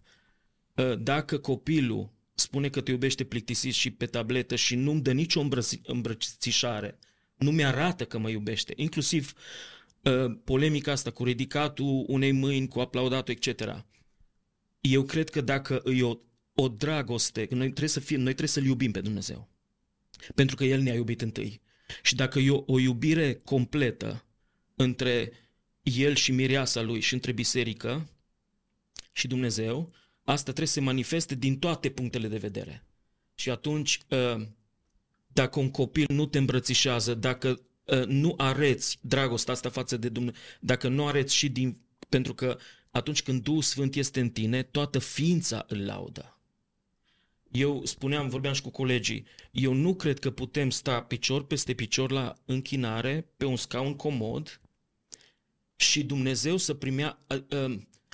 Ă, dacă copilul spune că te iubește plictisit și pe tabletă și nu-mi dă nicio îmbrățișare, nu mi-arată că mă iubește, inclusiv uh, polemica asta cu ridicatul unei mâini, cu aplaudatul, etc. Eu cred că dacă îi o, o dragoste, noi trebuie, să fie, noi trebuie să-L iubim pe Dumnezeu. Pentru că El ne-a iubit întâi. Și dacă e o, o iubire completă între El și mireasa Lui și între biserică și Dumnezeu, asta trebuie să se manifeste din toate punctele de vedere. Și atunci, ă, dacă un copil nu te îmbrățișează, dacă ă, nu areți dragostea asta față de Dumnezeu, dacă nu areți și din... Pentru că atunci când Duhul Sfânt este în tine, toată ființa îl laudă. Eu spuneam, vorbeam și cu colegii, eu nu cred că putem sta picior peste picior la închinare, pe un scaun comod și Dumnezeu să primea,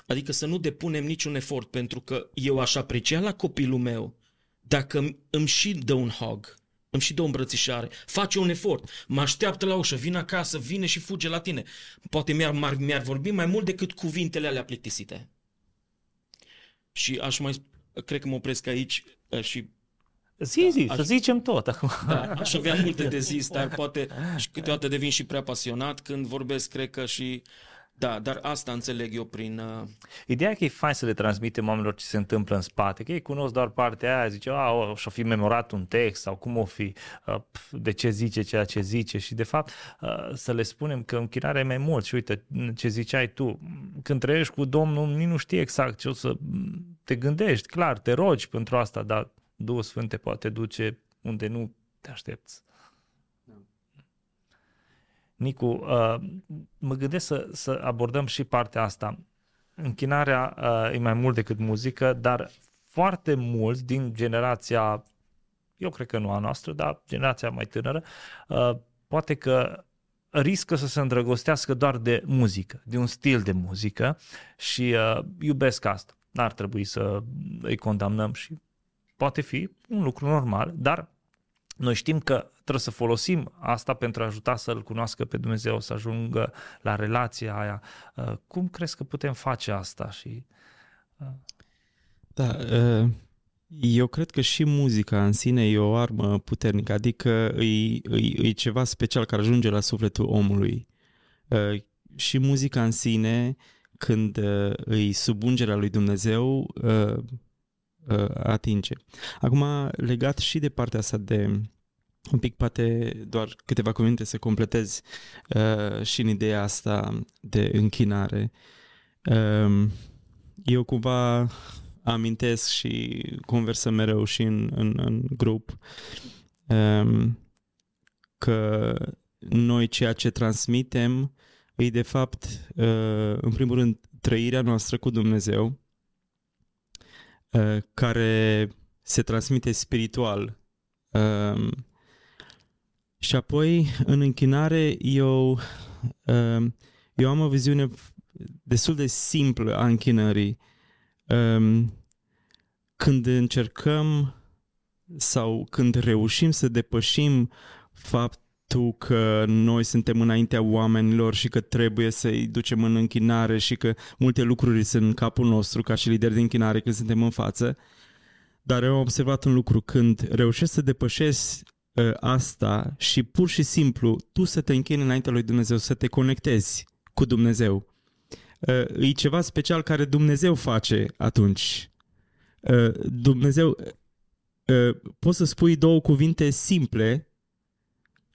adică să nu depunem niciun efort, pentru că eu aș aprecia la copilul meu dacă îmi și dă un hug, îmi și dă o îmbrățișare, face un efort, mă așteaptă la ușă, vine acasă, vine și fuge la tine. Poate mi-ar, mi-ar vorbi mai mult decât cuvintele alea plictisite. Și aș mai, cred că mă opresc aici și Zi, zi, da, să aș, zicem tot acum. Da, aș avea multe de zis, dar poate și câteodată devin și prea pasionat când vorbesc, cred că și da, dar asta înțeleg eu prin... Uh... Ideea e că e fain să le transmitem oamenilor ce se întâmplă în spate, că ei cunosc doar partea aia, zice, a, o, și-o fi memorat un text sau cum o fi, uh, de ce zice ceea ce zice și de fapt uh, să le spunem că închinarea e mai mult și uite ce ziceai tu, când trăiești cu Domnul, nici nu știi exact ce o să te gândești, clar, te rogi pentru asta, dar Duhul Sfânt te poate duce unde nu te aștepți. Nicu, uh, mă gândesc să, să abordăm și partea asta. Închinarea uh, e mai mult decât muzică, dar foarte mulți din generația, eu cred că nu a noastră, dar generația mai tânără, uh, poate că riscă să se îndrăgostească doar de muzică, de un stil de muzică și uh, iubesc asta. N-ar trebui să îi condamnăm și poate fi un lucru normal, dar noi știm că trebuie să folosim asta pentru a ajuta să-L cunoască pe Dumnezeu, să ajungă la relația aia. Uh, cum crezi că putem face asta? Și, uh... Da, uh, eu cred că și muzica în sine e o armă puternică, adică e, e, e ceva special care ajunge la sufletul omului. Uh, și muzica în sine, când uh, îi sub ungerea lui Dumnezeu, uh, uh, atinge. Acum, legat și de partea asta de un pic poate doar câteva cuvinte să completez uh, și în ideea asta de închinare. Uh, eu cumva amintesc și conversăm mereu și în, în, în grup um, că noi ceea ce transmitem e de fapt, uh, în primul rând, trăirea noastră cu Dumnezeu, uh, care se transmite spiritual. Uh, și apoi, în închinare, eu, um, eu am o viziune destul de simplă a închinării. Um, când încercăm sau când reușim să depășim faptul că noi suntem înaintea oamenilor și că trebuie să-i ducem în închinare și că multe lucruri sunt în capul nostru ca și lideri de închinare când suntem în față, dar eu am observat un lucru, când reușești să depășești uh, asta și pur și simplu tu să te închini înaintea lui Dumnezeu, să te conectezi cu Dumnezeu. Uh, e ceva special care Dumnezeu face atunci. Uh, Dumnezeu, uh, poți să spui două cuvinte simple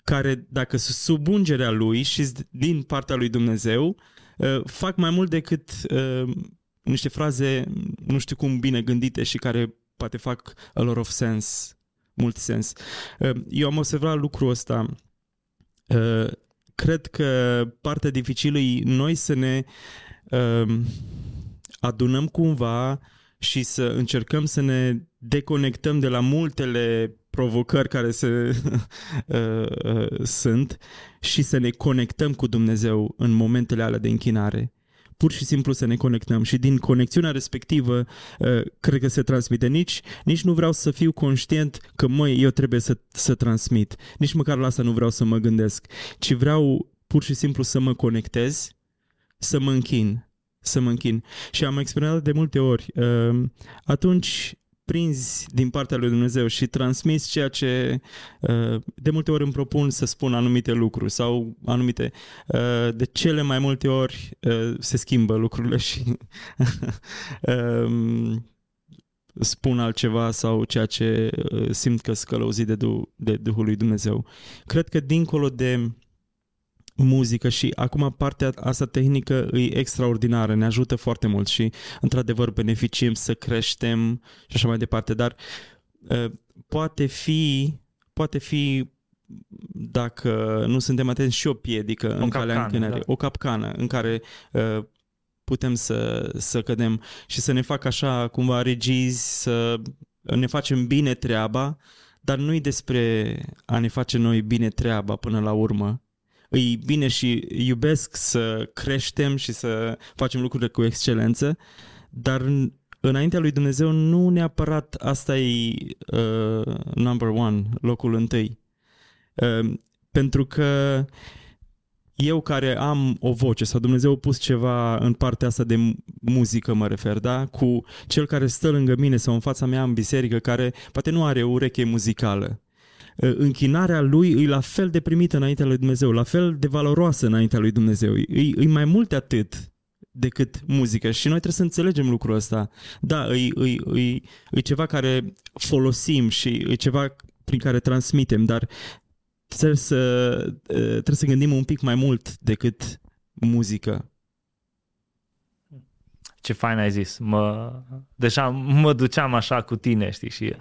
care, dacă sunt sub ungerea lui și din partea lui Dumnezeu, uh, fac mai mult decât uh, niște fraze, nu știu cum, bine gândite și care poate fac a lot of sense mult sens. Uh, eu am observat lucrul ăsta. Uh, cred că partea dificilă e noi să ne uh, adunăm cumva și să încercăm să ne deconectăm de la multele provocări care se, uh, uh, sunt și să ne conectăm cu Dumnezeu în momentele alea de închinare. Pur și simplu să ne conectăm și din conexiunea respectivă uh, cred că se transmite. Nici, nici nu vreau să fiu conștient că măi, eu trebuie să, să transmit. Nici măcar la asta nu vreau să mă gândesc, ci vreau pur și simplu să mă conectez, să mă închin să mă închin. Și am experimentat de multe ori. Uh, atunci prinzi din partea lui Dumnezeu și transmiți ceea ce uh, de multe ori îmi propun să spun anumite lucruri sau anumite uh, de cele mai multe ori se schimbă lucrurile și um, spun altceva sau ceea ce simt că sunt călăuzit de, de Duhul lui Dumnezeu. Cred că dincolo de muzică și acum partea asta tehnică e extraordinară, ne ajută foarte mult și într-adevăr beneficiem să creștem și așa mai departe, dar uh, poate fi poate fi dacă nu suntem atenți și o piedică o în capcană, calea încânării, da. o capcană în care uh, putem să, să cădem și să ne facă așa cumva regizi, să ne facem bine treaba, dar nu-i despre a ne face noi bine treaba până la urmă, îi bine și iubesc să creștem și să facem lucrurile cu excelență, dar înaintea lui Dumnezeu nu neapărat asta e uh, number one, locul întâi. Uh, pentru că eu care am o voce sau Dumnezeu a pus ceva în partea asta de muzică, mă refer, da? Cu cel care stă lângă mine sau în fața mea în biserică, care poate nu are o ureche muzicală, Ă, închinarea lui e la fel de primită înaintea lui Dumnezeu, la fel de valoroasă înaintea lui Dumnezeu. E, e mai mult de atât decât muzică și noi trebuie să înțelegem lucrul ăsta. Da, e, e, e, e ceva care folosim și e ceva prin care transmitem, dar trebuie să, ă, trebuie să gândim un pic mai mult decât muzică. Ce fain ai zis. Mă, deja mă duceam așa cu tine, știi, și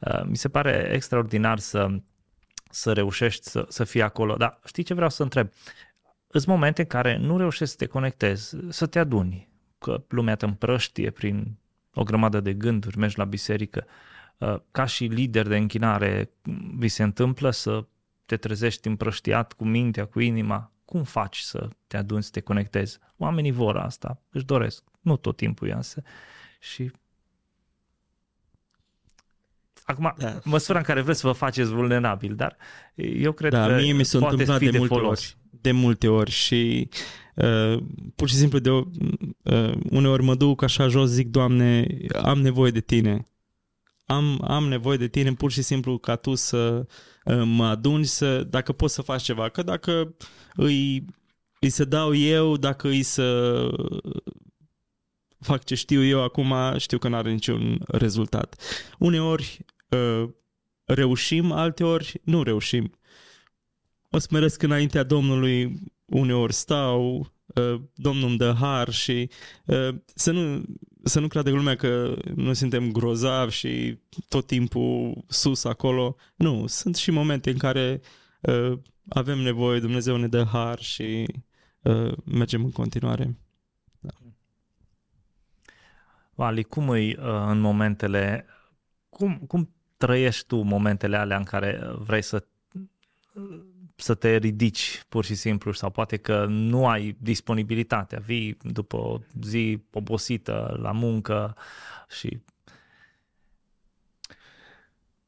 uh, mi se pare extraordinar să, să reușești să, să fii acolo. Dar știi ce vreau să întreb? Sunt momente în care nu reușești să te conectezi, să te aduni, că lumea te împrăștie prin o grămadă de gânduri, mergi la biserică. Uh, ca și lider de închinare, vi se întâmplă să te trezești împrăștiat cu mintea, cu inima? Cum faci să te aduni, să te conectezi? Oamenii vor asta, își doresc. Nu tot timpul iasă. Și Acum, da. măsura în care vreți să vă faceți vulnerabil, dar eu cred da, că mie mi s-a întâmplat de, de multe folos. ori. De multe ori și uh, pur și simplu de uh, uneori mă duc așa jos, zic, Doamne, am nevoie de Tine. Am, am nevoie de Tine pur și simplu ca Tu să uh, mă aduni, să, dacă poți să faci ceva. Că dacă îi, îi să dau eu, dacă îi să fac ce știu eu acum, știu că nu are niciun rezultat. Uneori uh, reușim, alteori nu reușim. O smeresc înaintea Domnului, uneori stau, uh, Domnul îmi dă har și uh, să nu, să nu creadă lumea că nu suntem grozavi și tot timpul sus acolo. Nu, sunt și momente în care avem nevoie, Dumnezeu ne dă har și mergem în continuare. Ali, cum îi uh, în momentele, cum, cum trăiești tu momentele alea în care vrei să să te ridici pur și simplu sau poate că nu ai disponibilitatea, vii după o zi obosită la muncă și...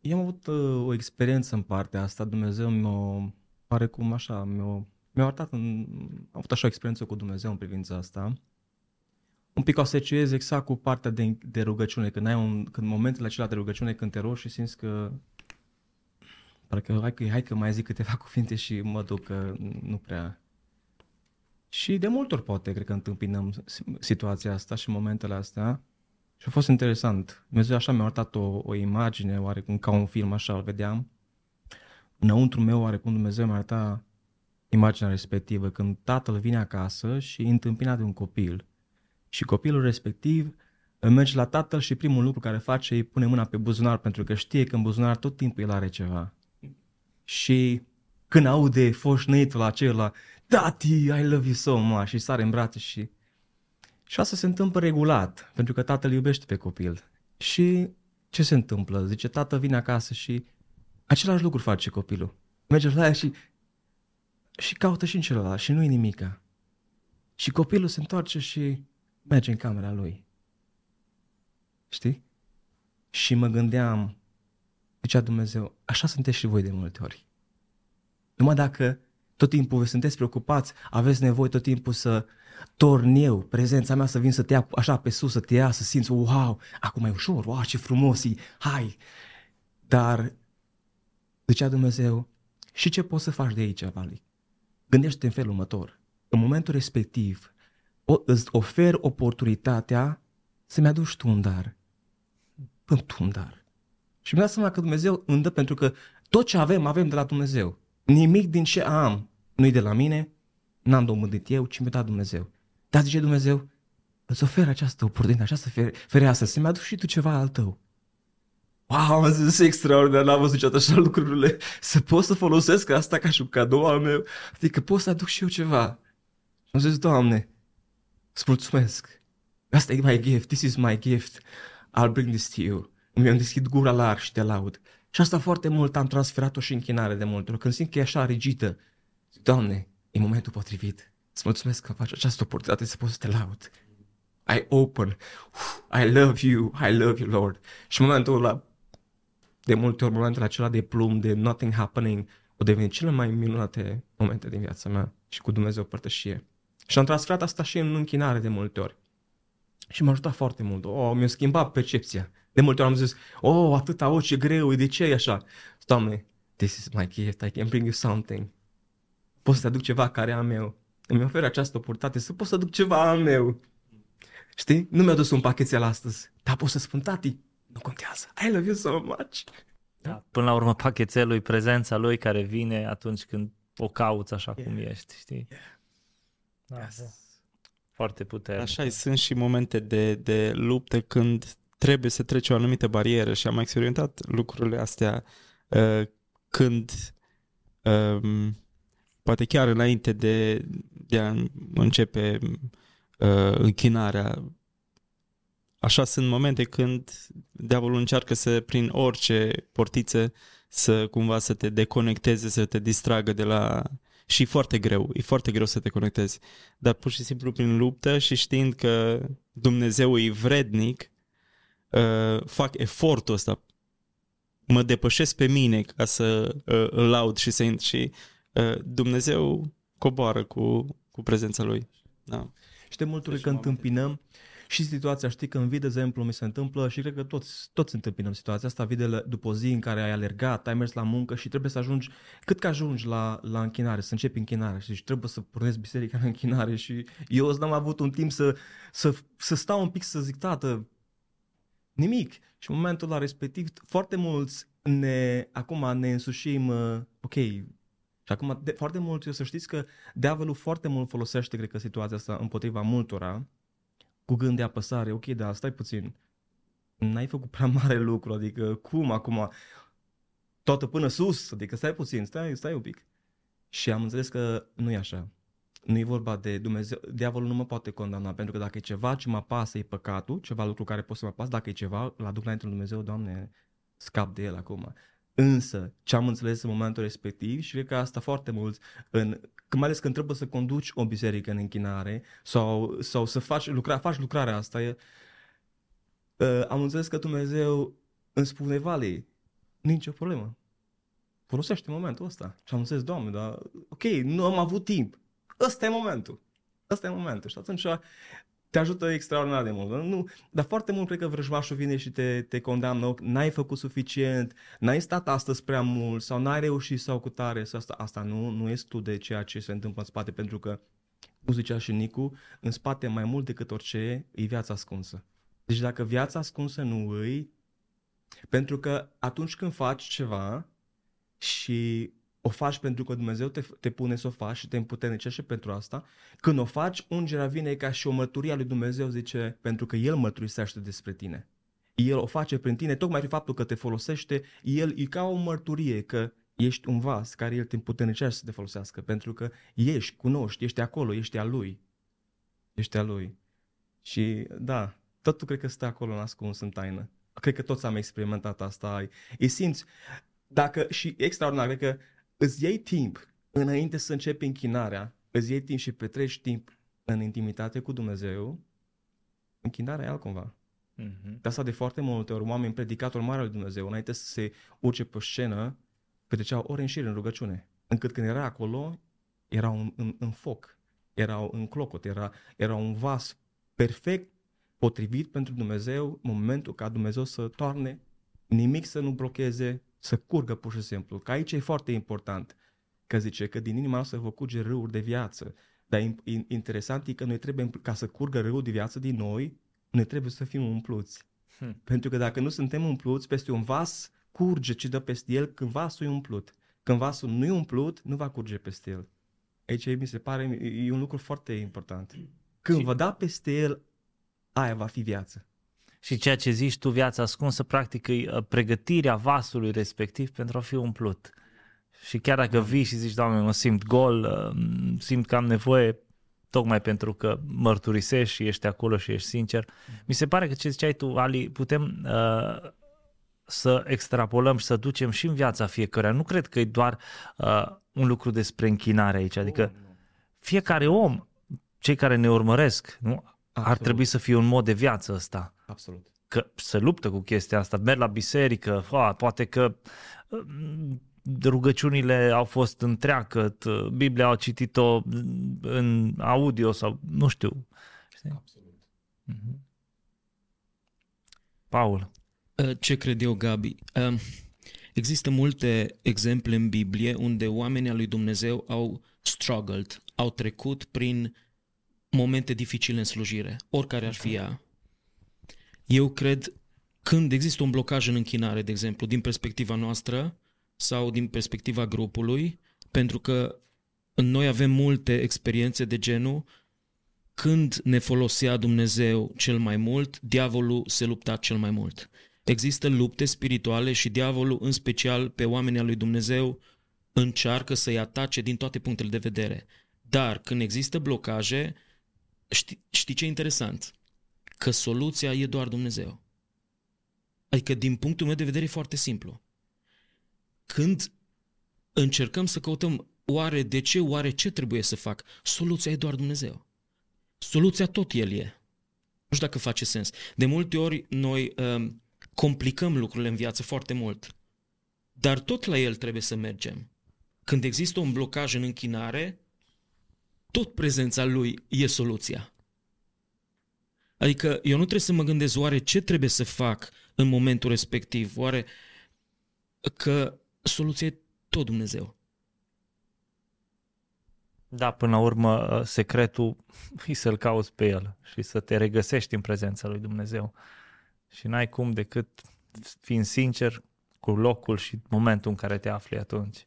Eu am avut uh, o experiență în partea asta, Dumnezeu mi-o, pare cum așa, mi-o, mi-a arătat, în, am avut așa o experiență cu Dumnezeu în privința asta. Un pic asociez exact cu partea de, de rugăciune, când ai un, când momentele acelea de rugăciune, când te rogi și simți că parcă hai că, hai că mai zic câteva cuvinte și mă duc că nu prea. Și de multe ori poate, cred că întâmpinăm situația asta și momentele astea. Și a fost interesant. Dumnezeu așa mi-a arătat o, o imagine, oarecum ca un film, așa îl vedeam. Înăuntru meu, oarecum Dumnezeu mi-a arătat imaginea respectivă, când tatăl vine acasă și întâmpina de un copil și copilul respectiv merge la tatăl și primul lucru care face e pune mâna pe buzunar pentru că știe că în buzunar tot timpul el are ceva. Și când aude foșnăitul acela, tati, I love you so much și sare în brațe și... Și asta se întâmplă regulat, pentru că tatăl iubește pe copil. Și ce se întâmplă? Zice, tată vine acasă și același lucru face copilul. Merge la ea și, și caută și în celălalt și nu-i nimica. Și copilul se întoarce și merge în camera lui. Știi? Și mă gândeam, zicea Dumnezeu, așa sunteți și voi de multe ori. Numai dacă tot timpul sunteți preocupați, aveți nevoie tot timpul să torn eu, prezența mea să vin să te ia așa pe sus, să te ia, să simți, wow, acum e ușor, wow, ce frumos e, hai. Dar, zicea Dumnezeu, și ce poți să faci de aici, Vali? Gândește în felul următor. În momentul respectiv, o, îți ofer oportunitatea să-mi aduci tu un dar. Fă tu un dar. Și mi-am dat seama că Dumnezeu îmi dă pentru că tot ce avem, avem de la Dumnezeu. Nimic din ce am nu-i de la mine, n-am domândit eu, ci mi-a dat Dumnezeu. Dar zice Dumnezeu, îți ofer această oportunitate, această fereastră, să-mi aduci și tu ceva al tău. Wow, am zis extraordinar, n-am văzut niciodată așa lucrurile. Să pot să folosesc asta ca și un cadou al meu. Adică pot să aduc și eu ceva. Am zis, Doamne, îți mulțumesc. Asta e my gift, this is my gift. I'll bring this to you. Mi-am deschid gura larg și te laud. Și asta foarte mult am transferat-o și închinare de multe ori. Când simt că e așa rigită, Doamne, e momentul potrivit. Îți mulțumesc că faci această oportunitate să poți să te laud. I open. I love you. I love you, Lord. Și în momentul ăla, de multe ori, momentul acela de plumb, de nothing happening, o devenit cele mai minunate momente din viața mea și cu Dumnezeu părtășie. Și am transferat asta și în închinare de multe ori. Și m-a ajutat foarte mult. Oh, mi-a schimbat percepția. De multe ori am zis, oh, atâta, oh, ce greu, de ce e așa? Doamne, this is my gift, I can bring you something. Pot să te aduc ceva care am eu. Îmi oferă această oportunitate să pot să aduc ceva al meu. Știi? Nu mi-a dus un pachetel astăzi, dar pot să spun, tati, nu contează. I love you so much. Da. Până la urmă, pachetelul e prezența lui care vine atunci când o cauți așa yeah. cum ești, știi? Yeah. Da, yes. da. Foarte puternic. Așa sunt și momente de, de lupte când trebuie să treci o anumită barieră și am experimentat lucrurile astea uh, când um, poate chiar înainte de, de a începe uh, închinarea așa sunt momente când diavolul încearcă să prin orice portiță să cumva să te deconecteze, să te distragă de la și e foarte greu, e foarte greu să te conectezi. Dar pur și simplu prin luptă și știind că Dumnezeu e vrednic, uh, fac efortul ăsta, mă depășesc pe mine ca să uh, îl laud și să și uh, Dumnezeu coboară cu, cu prezența Lui. Da. Și de multe ori când întâmpinăm și situația, știi, când vii, de exemplu, mi se întâmplă și cred că toți, toți întâmpinăm situația asta, vii de, după o zi în care ai alergat, ai mers la muncă și trebuie să ajungi, cât că ajungi la, la închinare, să începi închinarea și trebuie să pornesc biserica în închinare și eu îți n-am avut un timp să, să, să stau un pic să zic, tată, nimic. Și în momentul la respectiv, foarte mulți ne, acum ne însușim, uh, ok, și acum, de, foarte mult, eu să știți că diavolul foarte mult folosește, cred că, situația asta împotriva multora, cu gând de apăsare, ok, dar stai puțin, n-ai făcut prea mare lucru, adică cum acum, toată până sus, adică stai puțin, stai, stai un pic. Și am înțeles că nu e așa. Nu e vorba de Dumnezeu, diavolul nu mă poate condamna, pentru că dacă e ceva ce mă apasă e păcatul, ceva lucru care pot să mă apasă, dacă e ceva, la duc înainte lui Dumnezeu, Doamne, scap de el acum. Însă, ce am înțeles în momentul respectiv și cred că asta foarte mult, în, mai ales când trebuie să conduci o biserică în închinare sau, sau să faci, lucra, faci lucrarea asta, e, uh, am înțeles că Dumnezeu îmi spune, Vale, nicio problemă. Folosește momentul ăsta. Și am înțeles, Doamne, dar ok, nu am avut timp. Ăsta e momentul. Ăsta e momentul. Și atunci te ajută extraordinar de mult. Nu, dar foarte mult cred că vrăjmașul vine și te, te condamnă, n-ai făcut suficient, n-ai stat astăzi prea mult sau n-ai reușit sau cu tare. Sau asta, asta nu, nu este tu de ceea ce se întâmplă în spate, pentru că, cum zicea și Nicu, în spate mai mult decât orice e viața ascunsă. Deci dacă viața ascunsă nu îi, pentru că atunci când faci ceva și o faci pentru că Dumnezeu te, te pune să o faci și te împuternicește pentru asta. Când o faci, ungerea vine ca și o mărturie a lui Dumnezeu, zice, pentru că El mărturisește despre tine. El o face prin tine, tocmai prin faptul că te folosește, El e ca o mărturie că ești un vas care El te împuternicește să te folosească, pentru că ești, cunoști, ești acolo, ești a Lui. Ești a Lui. Și da, totul cred că stă acolo ascuns în taină. Cred că toți am experimentat asta. E simți, dacă și extraordinar, cred că îți iei timp înainte să începi închinarea, îți iei timp și petreci timp în intimitate cu Dumnezeu, închinarea e altcumva. Mm-hmm. De asta de foarte multe ori oameni predicatori mari al lui Dumnezeu, înainte să se urce pe scenă, petreceau ore în șir în rugăciune. Încât când era acolo, erau în, în, în foc, erau în clocot, era, era un vas perfect potrivit pentru Dumnezeu, momentul ca Dumnezeu să toarne, nimic să nu blocheze, să curgă pur și simplu. Că aici e foarte important, că zice că din inima noastră vă curge râuri de viață. Dar interesant e că noi trebuie, ca să curgă râul de viață din noi, noi trebuie să fim umpluți. Hmm. Pentru că dacă nu suntem umpluți, peste un vas curge ce dă peste el când vasul e umplut. Când vasul nu e umplut, nu va curge peste el. Aici mi se pare, e un lucru foarte important. Când și... va da peste el, aia va fi viață. Și ceea ce zici tu, viața ascunsă, practic e uh, pregătirea vasului respectiv pentru a fi umplut. Și chiar dacă vii și zici, Doamne, mă simt gol, uh, simt că am nevoie, tocmai pentru că mărturisești și ești acolo și ești sincer. Mi se pare că ce ziceai tu, Ali, putem uh, să extrapolăm și să ducem și în viața fiecăruia. Nu cred că e doar uh, un lucru despre închinare aici, adică fiecare om, cei care ne urmăresc, nu? Absolut. ar trebui să fie un mod de viață ăsta. Absolut. Că se luptă cu chestia asta, merg la biserică, a, poate că mm, rugăciunile au fost întreagăt, Biblia au citit-o în audio sau nu știu. Absolut. Mm-hmm. Paul. Uh, ce cred eu, Gabi? Um, există multe exemple în Biblie unde oamenii al lui Dumnezeu au struggled, au trecut prin momente dificile în slujire, oricare ar fi ea. Eu cred când există un blocaj în închinare, de exemplu, din perspectiva noastră sau din perspectiva grupului, pentru că noi avem multe experiențe de genul când ne folosea Dumnezeu cel mai mult, diavolul se lupta cel mai mult. Există lupte spirituale și diavolul, în special pe oamenii al lui Dumnezeu, încearcă să-i atace din toate punctele de vedere. Dar când există blocaje, știi, știi ce e interesant? Că soluția e doar Dumnezeu. Adică, din punctul meu de vedere, e foarte simplu. Când încercăm să căutăm oare de ce, oare ce trebuie să fac, soluția e doar Dumnezeu. Soluția tot El e. Nu știu dacă face sens. De multe ori noi uh, complicăm lucrurile în viață foarte mult. Dar tot la El trebuie să mergem. Când există un blocaj în închinare, tot prezența Lui e soluția. Adică eu nu trebuie să mă gândesc oare ce trebuie să fac în momentul respectiv, oare că soluția e tot Dumnezeu. Da, până la urmă, secretul e să-L cauți pe El și să te regăsești în prezența lui Dumnezeu. Și n-ai cum decât fiind sincer cu locul și momentul în care te afli atunci.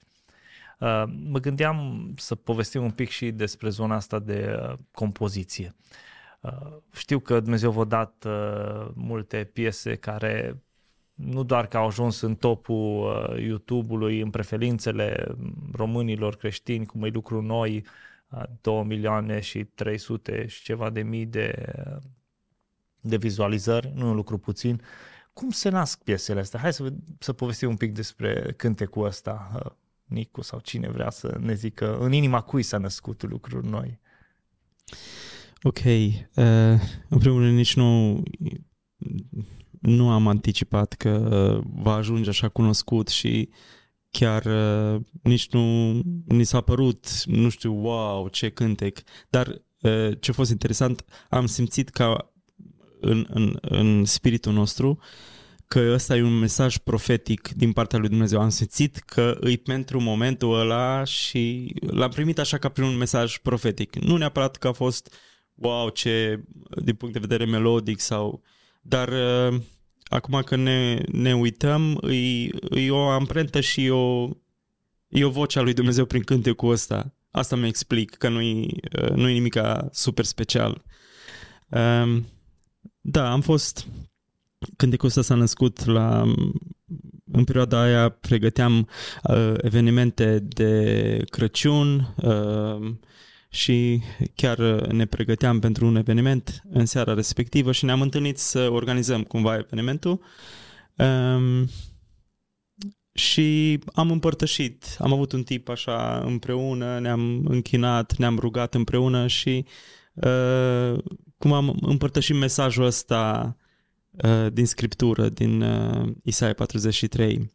Uh, mă gândeam să povestim un pic și despre zona asta de uh, compoziție. Uh, știu că Dumnezeu v-a dat multe piese care nu doar că au ajuns în topul YouTube-ului, în preferințele românilor creștini, cum e lucru noi, 2 milioane și 300 și ceva de mii de, de vizualizări, nu un lucru puțin. Cum se nasc piesele astea? Hai să, să povestim un pic despre cântecul ăsta, Nicu sau cine vrea să ne zică în inima cui s-a născut lucruri noi. Ok, uh, în primul rând nici nu nu am anticipat că va ajunge așa cunoscut și chiar uh, nici nu ni s-a părut, nu știu, wow, ce cântec, dar uh, ce a fost interesant, am simțit ca în, în, în spiritul nostru uh, că ăsta e un mesaj profetic din partea lui Dumnezeu. Am simțit că îi pentru momentul ăla și l-am primit așa ca prin un mesaj profetic. Nu neapărat că a fost wow, ce din punct de vedere melodic sau... Dar uh, acum că ne, ne uităm, e, e o amprentă și o e o voce a lui Dumnezeu prin cântecul ăsta. Asta mi explic, că nu-i, uh, nu-i nimic super special. Um, da, am fost... Cântecul ăsta s-a născut la... În perioada aia pregăteam uh, evenimente de Crăciun uh, și chiar ne pregăteam pentru un eveniment în seara respectivă și ne-am întâlnit să organizăm cumva evenimentul. Um, și am împărtășit, am avut un tip așa împreună, ne-am închinat, ne-am rugat împreună și uh, cum am împărtășit mesajul ăsta uh, din scriptură, din uh, Isaia 43.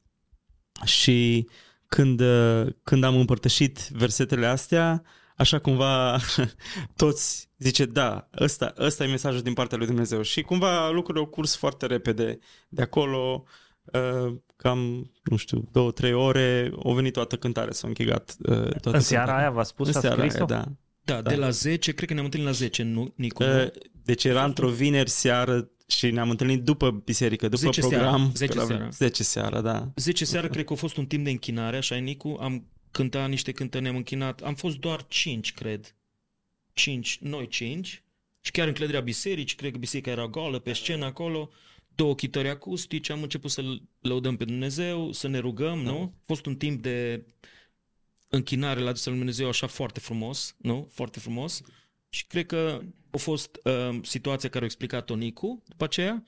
Și când, uh, când am împărtășit versetele astea, așa cumva toți zice, da, ăsta, ăsta e mesajul din partea lui Dumnezeu. Și cumva lucrurile au curs foarte repede de acolo. Uh, Uh, cam, nu știu, două, trei ore, au venit toată cântarea, s-a închegat uh, toată În seara cântarea. aia v-a spus, În seara aia, da. Da, da, de la 10, cred că ne-am întâlnit la 10, nu, Nicu? Uh, deci era într-o vineri seară și ne-am întâlnit după biserică, după 10 program. Seara. 10 seara. 10 seara, da. 10 seara cred că a fost un timp de închinare, așa Nicu, am cântat niște cântări, ne-am închinat, am fost doar 5, cred. 5, noi 5. Și chiar în clădirea bisericii, cred că biserica era goală pe scenă acolo două chitări acustice, am început să lăudăm pe Dumnezeu, să ne rugăm, da. nu? A fost un timp de închinare la adresa lui Dumnezeu așa foarte frumos, nu? Foarte frumos. Și cred că a fost uh, situația care a explicat-o Nicu după aceea.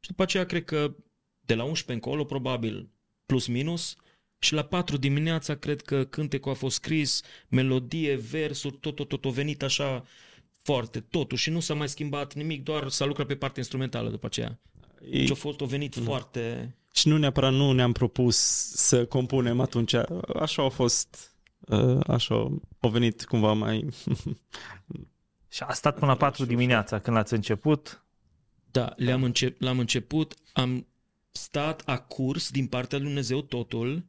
Și după aceea cred că de la 11 încolo, probabil plus minus, și la 4 dimineața cred că cântecul a fost scris, melodie, versuri, tot, tot, tot, a venit așa foarte, totul și nu s-a mai schimbat nimic, doar s-a lucrat pe partea instrumentală după aceea. Deci a fost, o venit mm. foarte... Și nu neapărat nu ne-am propus să compunem atunci. Așa a fost, uh, așa a venit cumva mai... și a stat până la 4 dimineața când l-ați început? Da, le-am încep, l-am început, am stat a curs din partea lui Dumnezeu totul,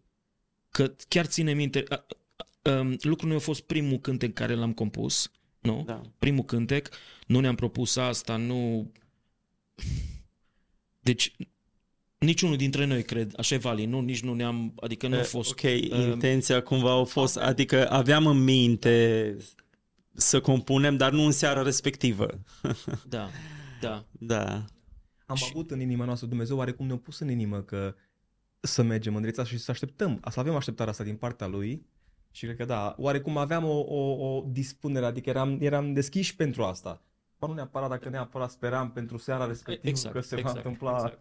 că chiar ține minte, um, lucrul nu a fost primul cântec care l-am compus, nu? Da. Primul cântec, nu ne-am propus asta, nu deci niciunul dintre noi, cred, așa e Vali, nu, nici nu ne-am, adică nu a fost... Ok, uh, intenția cumva a fost, adică aveam în minte să compunem, dar nu în seara respectivă. Da, da. Da. Am și... avut în inima noastră Dumnezeu oarecum ne-a pus în inimă că să mergem în direcția și să așteptăm, să avem așteptarea asta din partea Lui și cred că da, oarecum aveam o, o, o dispunere, adică eram, eram deschiși pentru asta nu neapărat dacă neapărat speram pentru seara respectivă exact, că se exact, va întâmpla. Exact.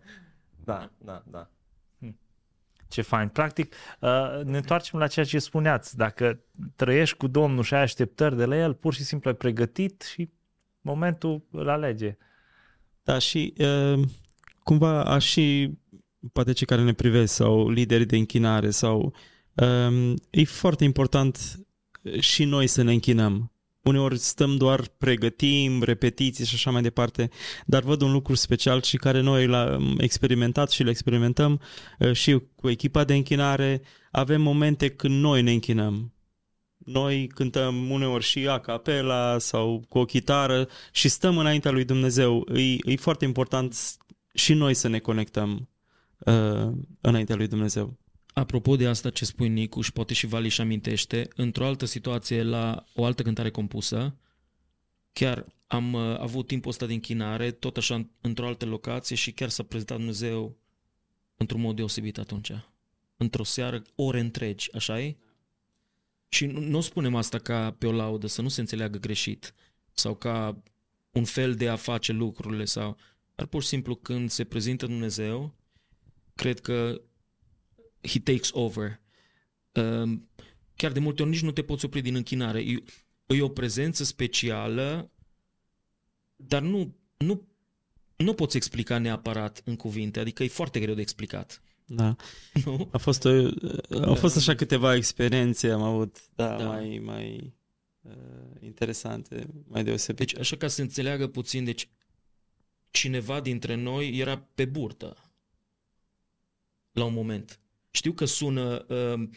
Da, da, da. Hm. Ce fain. Practic, uh, ne întoarcem la ceea ce spuneați. Dacă trăiești cu Domnul și ai așteptări de la El, pur și simplu ai pregătit și momentul îl alege. Da, și uh, cumva aș și, poate cei care ne privesc sau lideri de închinare sau uh, e foarte important și noi să ne închinăm uneori stăm doar pregătim, repetiții și așa mai departe, dar văd un lucru special și care noi l-am experimentat și le experimentăm uh, și cu echipa de închinare, avem momente când noi ne închinăm. Noi cântăm uneori și a capela sau cu o chitară și stăm înaintea lui Dumnezeu. E, e foarte important și noi să ne conectăm uh, înaintea lui Dumnezeu. Apropo de asta ce spui Nicu și poate și Vali și amintește, într-o altă situație la o altă cântare compusă, chiar am uh, avut timpul ăsta de închinare, tot așa într-o altă locație și chiar s-a prezentat Dumnezeu într-un mod deosebit atunci. Într-o seară, ore întregi, așa e? Și nu, nu spunem asta ca pe o laudă, să nu se înțeleagă greșit sau ca un fel de a face lucrurile sau... Dar pur și simplu când se prezintă Dumnezeu, cred că he takes over. Um, chiar de multe ori nici nu te poți opri din închinare. E, e o prezență specială, dar nu, nu, nu poți explica neapărat în cuvinte, adică e foarte greu de explicat. Da. Nu? A fost, o, au fost așa câteva experiențe, am avut, da, da. mai, mai uh, interesante, mai deosebite. Deci, așa ca să înțeleagă puțin, deci cineva dintre noi era pe burtă la un moment. Știu că sună... Uh,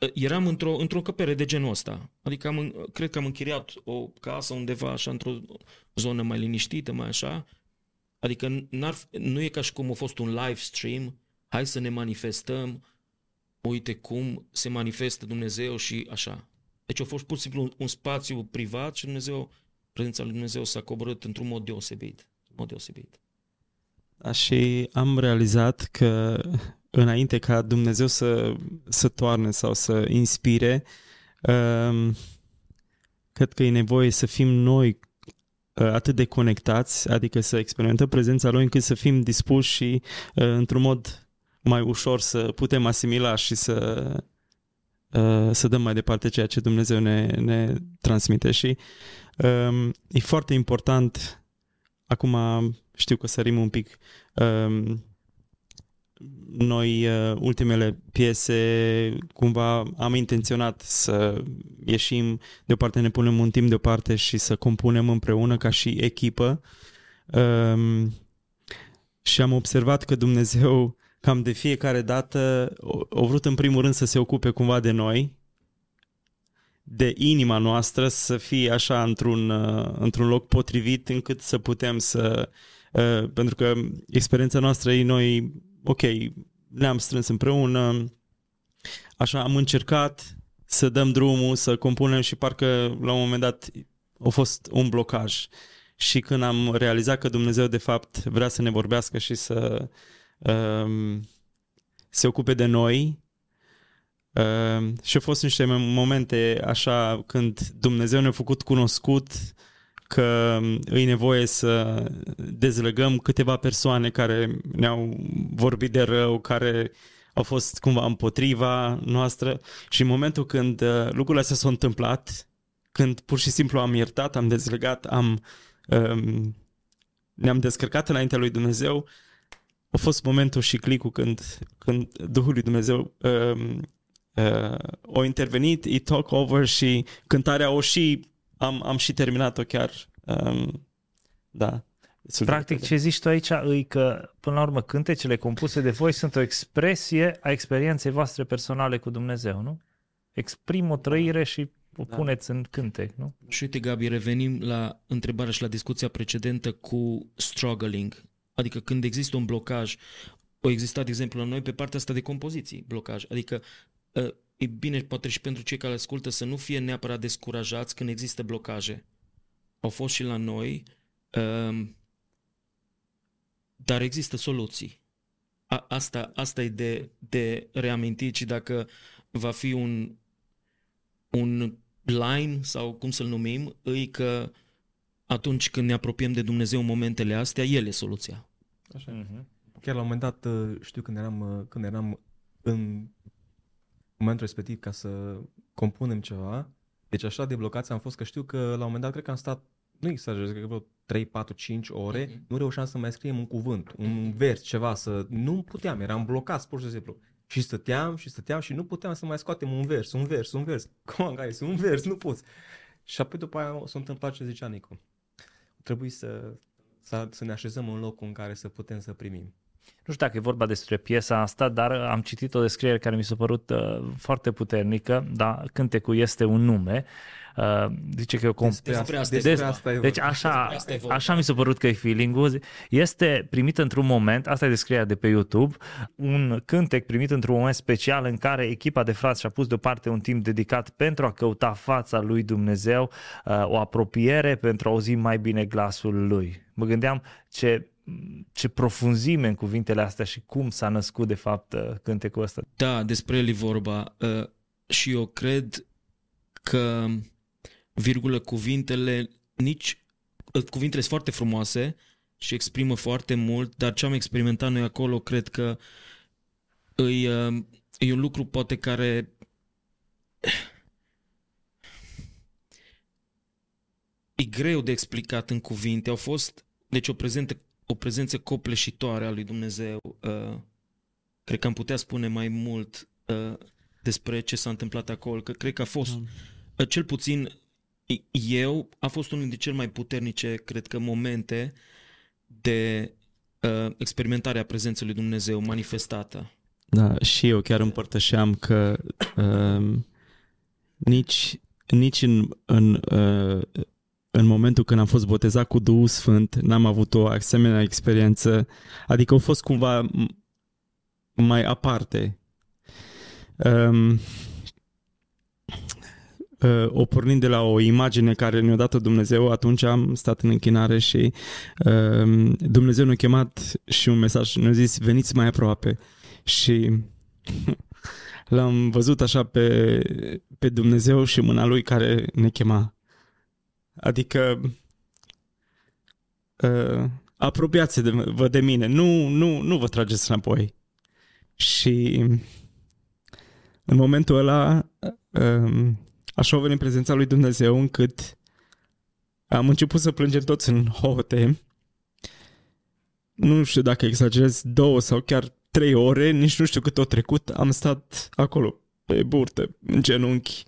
uh, eram într-o, într-o încăpere de genul ăsta. Adică am, cred că am închiriat o casă undeva așa într-o zonă mai liniștită, mai așa. Adică n-ar, nu e ca și cum a fost un live stream, hai să ne manifestăm, uite cum se manifestă Dumnezeu și așa. Deci a fost pur și simplu un, un spațiu privat și Dumnezeu, prezența lui Dumnezeu s-a coborât într-un mod deosebit. Un mod deosebit. Da, și am realizat că înainte ca Dumnezeu să, să toarne sau să inspire, um, cred că e nevoie să fim noi uh, atât de conectați, adică să experimentăm prezența Lui încât să fim dispuși și uh, într-un mod mai ușor să putem asimila și să, uh, să dăm mai departe ceea ce Dumnezeu ne, ne transmite. Și um, e foarte important, acum știu că sărim un pic, um, noi uh, ultimele piese cumva am intenționat să ieșim. Deoparte, ne punem un timp deoparte și să compunem împreună ca și echipă. Um, și am observat că Dumnezeu cam de fiecare dată o vrut în primul rând să se ocupe cumva de noi de inima noastră să fie așa într-un, uh, într-un loc potrivit încât să putem să uh, pentru că experiența noastră e noi ok, ne-am strâns împreună, așa am încercat să dăm drumul, să compunem și parcă la un moment dat a fost un blocaj. Și când am realizat că Dumnezeu de fapt vrea să ne vorbească și să um, se ocupe de noi, Uh, și au fost niște momente așa când Dumnezeu ne-a făcut cunoscut că e nevoie să dezlegăm câteva persoane care ne-au vorbit de rău, care au fost cumva împotriva noastră. Și în momentul când uh, lucrurile astea s-au întâmplat, când pur și simplu am iertat, am dezlegat, am, um, ne-am descărcat înaintea lui Dumnezeu, a fost momentul și clicul când, când Duhul lui Dumnezeu um, uh, a intervenit, e talk over și cântarea o și am, am și terminat-o chiar. Um, da. Practic, ce zici tu aici e că, până la urmă, cântecele compuse de voi sunt o expresie a experienței voastre personale cu Dumnezeu, nu? Exprim o trăire și o da. puneți în cântec, nu? Și uite, Gabi, revenim la întrebarea și la discuția precedentă cu struggling. Adică când există un blocaj, o existat, de exemplu, la noi pe partea asta de compoziții, blocaj. Adică ă, e bine, poate și pentru cei care ascultă, să nu fie neapărat descurajați când există blocaje. Au fost și la noi, um, dar există soluții. A, asta, asta e de, de reamintit și dacă va fi un, un line sau cum să-l numim, e că atunci când ne apropiem de Dumnezeu în momentele astea, El e soluția. Așa. Uh-huh. Chiar la un moment dat, știu când eram, când eram în momentul respectiv ca să compunem ceva. Deci așa de blocați am fost că știu că la un moment dat cred că am stat, nu exagerez, cred că vreo 3, 4, 5 ore, uh-huh. nu reușeam să mai scriem un cuvânt, un vers, ceva, să nu puteam, eram blocat pur și simplu. Și stăteam și stăteam și nu puteam să mai scoatem un vers, un vers, un vers. Come on, guys, un vers, nu poți. Și apoi după aia s-a întâmplat ce zicea Nicu. Trebuie să, să, să ne așezăm în locul în care să putem să primim. Nu știu dacă e vorba despre piesa asta, dar am citit o descriere care mi s-a părut uh, foarte puternică, dar cântecul este un nume. Uh, zice că e o comp- despre, asta, despre, despre asta e Deci așa, asta așa mi s-a părut că e feeling-ul. Este primit într-un moment, asta e descrierea de pe YouTube, un cântec primit într-un moment special în care echipa de frați și-a pus deoparte un timp dedicat pentru a căuta fața lui Dumnezeu, uh, o apropiere pentru a auzi mai bine glasul lui. Mă gândeam ce ce profunzime în cuvintele astea și cum s-a născut de fapt uh, cântecul ăsta. Da, despre el e vorba uh, și eu cred că virgulă cuvintele nici uh, cuvintele sunt foarte frumoase și exprimă foarte mult, dar ce am experimentat noi acolo cred că e, e un lucru poate care e greu de explicat în cuvinte. Au fost, deci o prezentă o prezență copleșitoare a lui Dumnezeu. Uh, cred că am putea spune mai mult uh, despre ce s-a întâmplat acolo, că cred că a fost, mm. uh, cel puțin eu, a fost unul dintre cele mai puternice, cred că, momente de uh, experimentare a prezenței lui Dumnezeu manifestată. Da, și eu chiar împărtășeam că uh, nici, nici în, în uh, în momentul când am fost botezat cu Duhul Sfânt, n-am avut o asemenea experiență, adică au fost cumva mai aparte. Um, uh, o pornind de la o imagine care ne-a dat Dumnezeu, atunci am stat în închinare și uh, Dumnezeu ne-a chemat și un mesaj ne-a zis veniți mai aproape și l-am văzut așa pe, pe Dumnezeu și mâna lui care ne chema. Adică uh, apropiați de, vă de mine, nu, nu, nu vă trageți înapoi. Și în momentul ăla uh, așa au venit prezența lui Dumnezeu încât am început să plângem toți în hohote. Nu știu dacă exagerez, două sau chiar trei ore, nici nu știu cât au trecut, am stat acolo, pe burtă, în genunchi,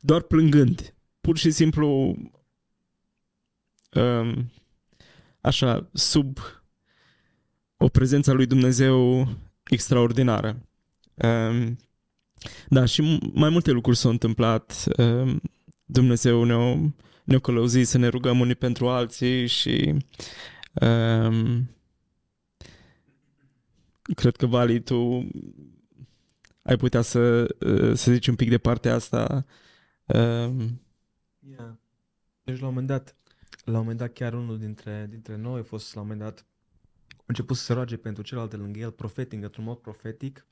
doar plângând. Pur și simplu, um, așa, sub o prezență a lui Dumnezeu extraordinară. Um, da, și mai multe lucruri s-au întâmplat. Um, Dumnezeu ne-a, ne călăuzit să ne rugăm unii pentru alții și um, cred că, Vali, tu ai putea să, să zici un pic de partea asta. Um, yeah. Deci, la un moment dat, la un moment dat, chiar unul dintre, dintre noi a fost, la un moment dat, a început să se roage pentru celălalt de lângă el, profetic, într-un mod profetic,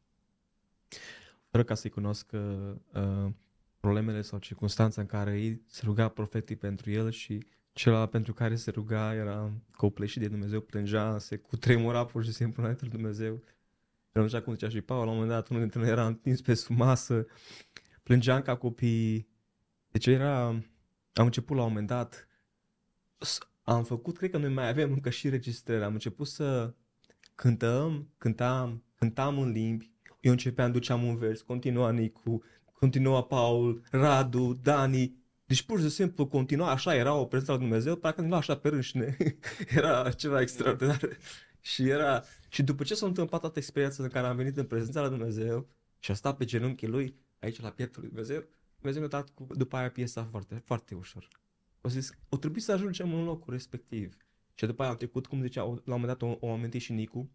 fără ca să-i cunosc uh, problemele sau circunstanța în care ei se ruga profetic pentru el și celălalt pentru care se ruga era copleșit de Dumnezeu, plângea, se cutremura pur și simplu înainte lui Dumnezeu. Era așa cum zicea și Paul, la un moment dat unul dintre noi era întins pe sub masă, plângeam ca copii. Deci era, am început la un moment dat, am făcut, cred că noi mai avem încă și registrări, am început să cântăm, cântam, cântam în limbi, eu începeam, duceam un vers, continua Nicu, continua Paul, Radu, Dani, deci pur și simplu continua, așa era o prezență la Dumnezeu, parcă nu așa pe râșne. era ceva extraordinar. și era, și după ce s-a întâmplat toată experiența în care am venit în prezența la Dumnezeu și a stat pe genunchii lui, aici la pieptul lui Dumnezeu, Dumnezeu mi-a dat cu, după aia piesa foarte, foarte ușor. O zis, o trebuie să ajungem în locul respectiv. Și după aia am trecut, cum zicea, la un moment dat o, o amintit și Nicu,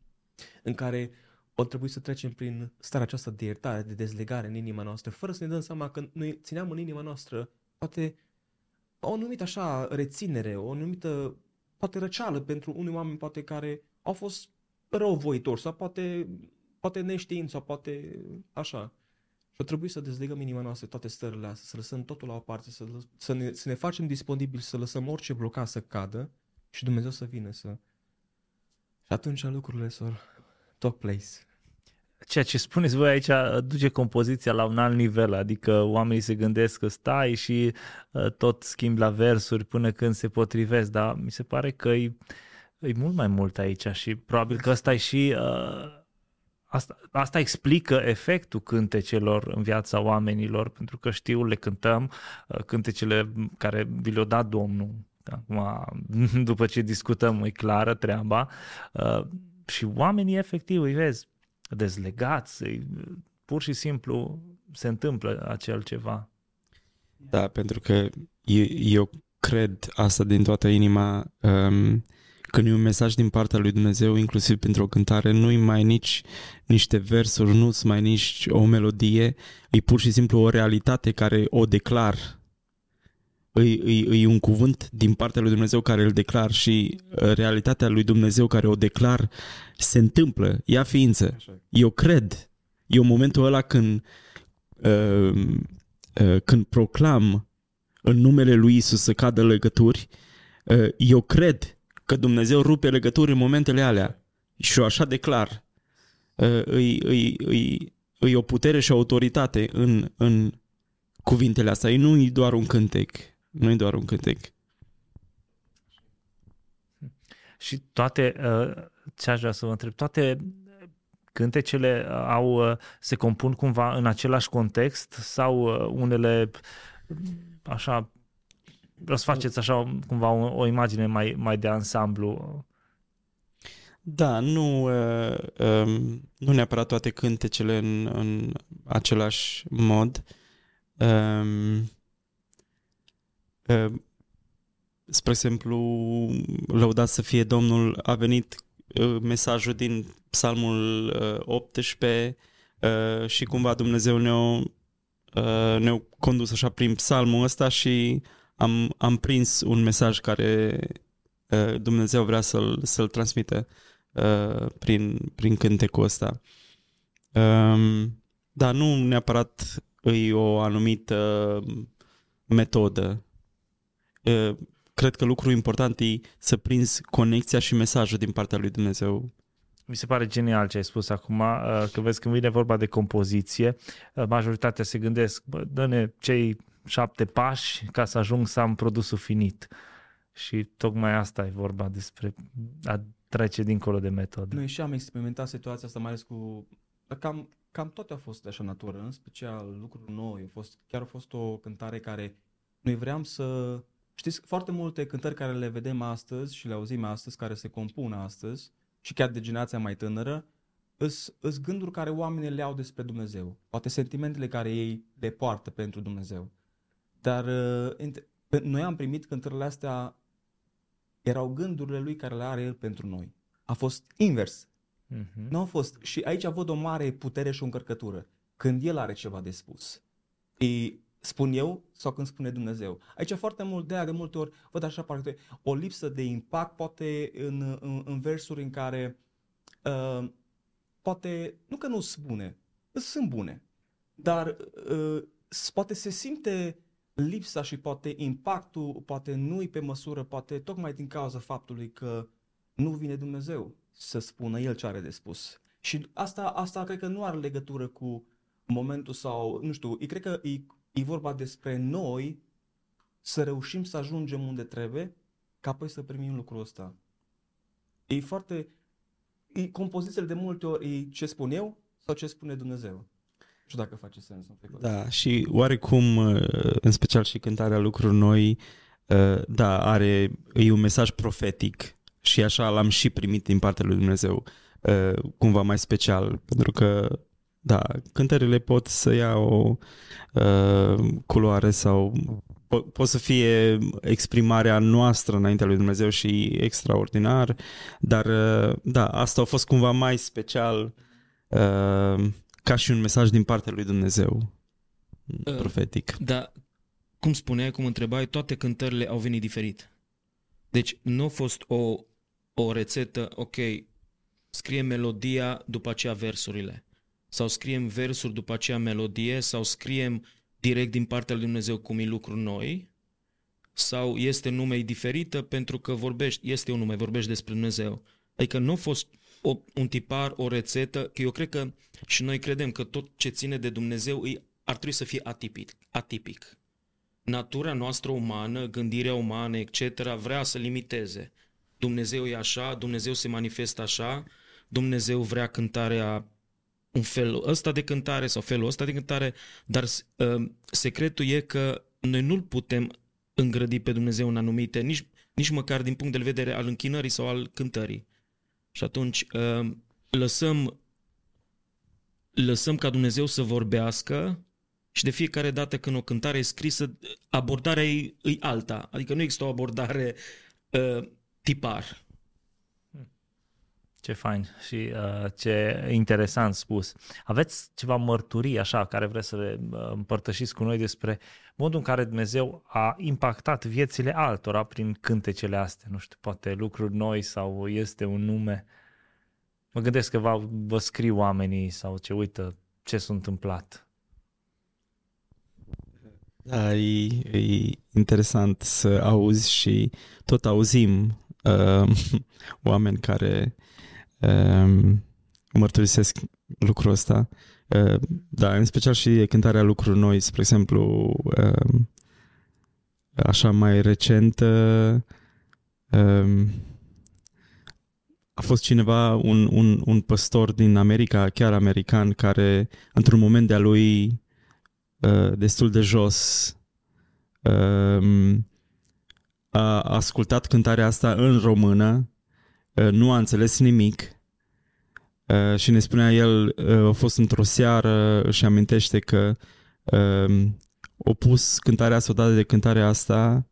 în care o trebuie să trecem prin starea aceasta de iertare, de dezlegare în inima noastră, fără să ne dăm seama că noi țineam în inima noastră poate o anumită așa reținere, o anumită poate răceală pentru unii oameni poate care au fost răuvoitori sau poate, poate neștiind sau poate așa. Și trebuie să dezlegăm inima noastră toate stările astea, să lăsăm totul la o parte, să, să, ne, să ne facem disponibili, să lăsăm orice blocat să cadă și Dumnezeu să vină să... Și atunci lucrurile s top place. Ceea ce spuneți voi aici duce compoziția la un alt nivel, adică oamenii se gândesc că stai și uh, tot schimbi la versuri până când se potrivesc, dar mi se pare că e, e mult mai mult aici și probabil că ăsta e și... Uh, asta, asta explică efectul cântecelor în viața oamenilor, pentru că știu, le cântăm, uh, cântecele care vi le-a dat Domnul, acum, după ce discutăm, e clară treaba, și oamenii efectiv, îi vezi, dezlegați, pur și simplu se întâmplă acel ceva. Da, pentru că eu, eu cred asta din toată inima um, când e un mesaj din partea lui Dumnezeu, inclusiv pentru o cântare, nu-i mai nici niște versuri, nu-s mai nici o melodie, e pur și simplu o realitate care o declar. E, e, e un cuvânt din partea lui Dumnezeu care îl declar și uh, realitatea lui Dumnezeu care o declar se întâmplă, ia ființă. Eu cred, e un momentul ăla când, uh, uh, când proclam în numele lui Isus să cadă legături, uh, eu cred că Dumnezeu rupe legături în momentele alea și eu așa declar. Uh, îi, îi, îi, îi o putere și o autoritate în, în cuvintele astea. Nu e doar un cântec nu e doar un cântec. Și toate, uh, ce aș vrea să vă întreb, toate cântecele au, uh, se compun cumva în același context sau uh, unele așa, vreau să faceți așa cumva o, o imagine mai, mai de ansamblu? Da, nu, uh, um, nu neapărat toate cântecele în, în același mod. Um, Ehm, spre exemplu, lăudat să fie Domnul, a venit mesajul din Psalmul 18, uh, și cumva Dumnezeu ne-a, uh, ne-a condus așa prin psalmul ăsta și am, am prins un mesaj care uh, Dumnezeu vrea să-l, să-l transmită uh, prin, prin cântecul ăsta. Um, dar nu neapărat e o anumită metodă. Uh, cred că lucrul important e să prinzi conexia și mesajul din partea lui Dumnezeu. Mi se pare genial ce ai spus acum, uh, că vezi când vine vorba de compoziție, uh, majoritatea se gândesc, bă, dă-ne cei șapte pași ca să ajung să am produsul finit. Și tocmai asta e vorba despre a trece dincolo de metodă. Noi și am experimentat situația asta, mai ales cu... Cam, cam toate au fost de așa natură, în special lucruri noi. A fost, chiar a fost o cântare care noi vreau să... Știți, foarte multe cântări care le vedem astăzi și le auzim astăzi, care se compun astăzi, și chiar de generația mai tânără, îs gânduri care oamenii le au despre Dumnezeu. Poate sentimentele care ei le poartă pentru Dumnezeu. Dar uh, noi am primit cântările astea, erau gândurile lui care le are el pentru noi. A fost invers. Uh-huh. Nu a fost. Și aici văd o mare putere și o încărcătură. Când el are ceva de spus. E, spun eu sau când spune Dumnezeu. Aici foarte mult de aia, de multe ori văd așa parcă o lipsă de impact poate în, în, în versuri în care uh, poate, nu că nu sunt bune, sunt bune, dar uh, poate se simte lipsa și poate impactul poate nu-i pe măsură, poate tocmai din cauza faptului că nu vine Dumnezeu să spună El ce are de spus. Și asta, asta cred că nu are legătură cu momentul sau, nu știu, cred că e, e vorba despre noi să reușim să ajungem unde trebuie ca apoi să primim lucrul ăsta. E foarte... E, compozițiile de multe ori e ce spun eu sau ce spune Dumnezeu. Nu știu dacă face sens. Da, și oarecum, uh, în special și cântarea lucruri noi, uh, da, are, e un mesaj profetic și așa l-am și primit din partea lui Dumnezeu, uh, cumva mai special, pentru că, da, cântările pot să ia o culoare sau po- pot să fie exprimarea noastră înaintea lui Dumnezeu și extraordinar, dar, da, asta a fost cumva mai special ca și un mesaj din partea lui Dumnezeu uh, profetic. Da, cum spuneai, cum întrebai, toate cântările au venit diferit. Deci nu a fost o, o rețetă, ok, scriem melodia, după aceea versurile. Sau scriem versuri, după aceea melodie, sau scriem direct din partea lui Dumnezeu cum e lucru noi, sau este nume diferită pentru că vorbești, este un nume, vorbești despre Dumnezeu. Adică nu a fost o, un tipar, o rețetă, că eu cred că și noi credem că tot ce ține de Dumnezeu îi, ar trebui să fie atipic. atipic. Natura noastră umană, gândirea umană, etc., vrea să limiteze. Dumnezeu e așa, Dumnezeu se manifestă așa, Dumnezeu vrea cântarea un fel ăsta de cântare sau felul ăsta de cântare, dar uh, secretul e că noi nu-L putem îngrădi pe Dumnezeu în anumite, nici, nici măcar din punct de vedere al închinării sau al cântării. Și atunci uh, lăsăm, lăsăm ca Dumnezeu să vorbească și de fiecare dată când o cântare e scrisă, abordarea e, e alta. Adică nu există o abordare uh, tipar. Ce fain și uh, ce interesant spus. Aveți ceva mărturii așa care vreți să le uh, împărtășiți cu noi despre modul în care Dumnezeu a impactat viețile altora prin cântecele astea? Nu știu, poate lucruri noi sau este un nume. Mă gândesc că vă, vă scriu oamenii sau ce uită ce s-a întâmplat. Da, e, e interesant să auzi și tot auzim uh, oameni care um, mărturisesc lucrul ăsta. Uh, da, în special și cântarea lucruri noi, spre exemplu, uh, așa mai recent, uh, um, a fost cineva, un, un, un păstor din America, chiar american, care într-un moment de-a lui uh, destul de jos uh, a ascultat cântarea asta în română Uh, nu a înțeles nimic uh, și ne spunea el, uh, a fost într-o seară, și amintește că o pus cântarea asta, odată de cântarea asta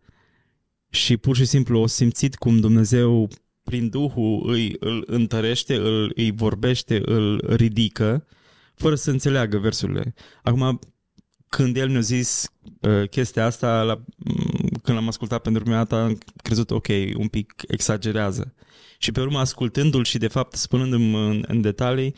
și pur și simplu o simțit cum Dumnezeu prin Duhul îi, îl întărește, îl, îi vorbește, îl ridică fără să înțeleagă versurile. Acum, când el ne-a zis uh, chestia asta, la, m- când l-am ascultat pentru prima dată, am crezut, ok, un pic exagerează. Și pe urmă, ascultându-l și, de fapt, spunându-mi în, în detalii,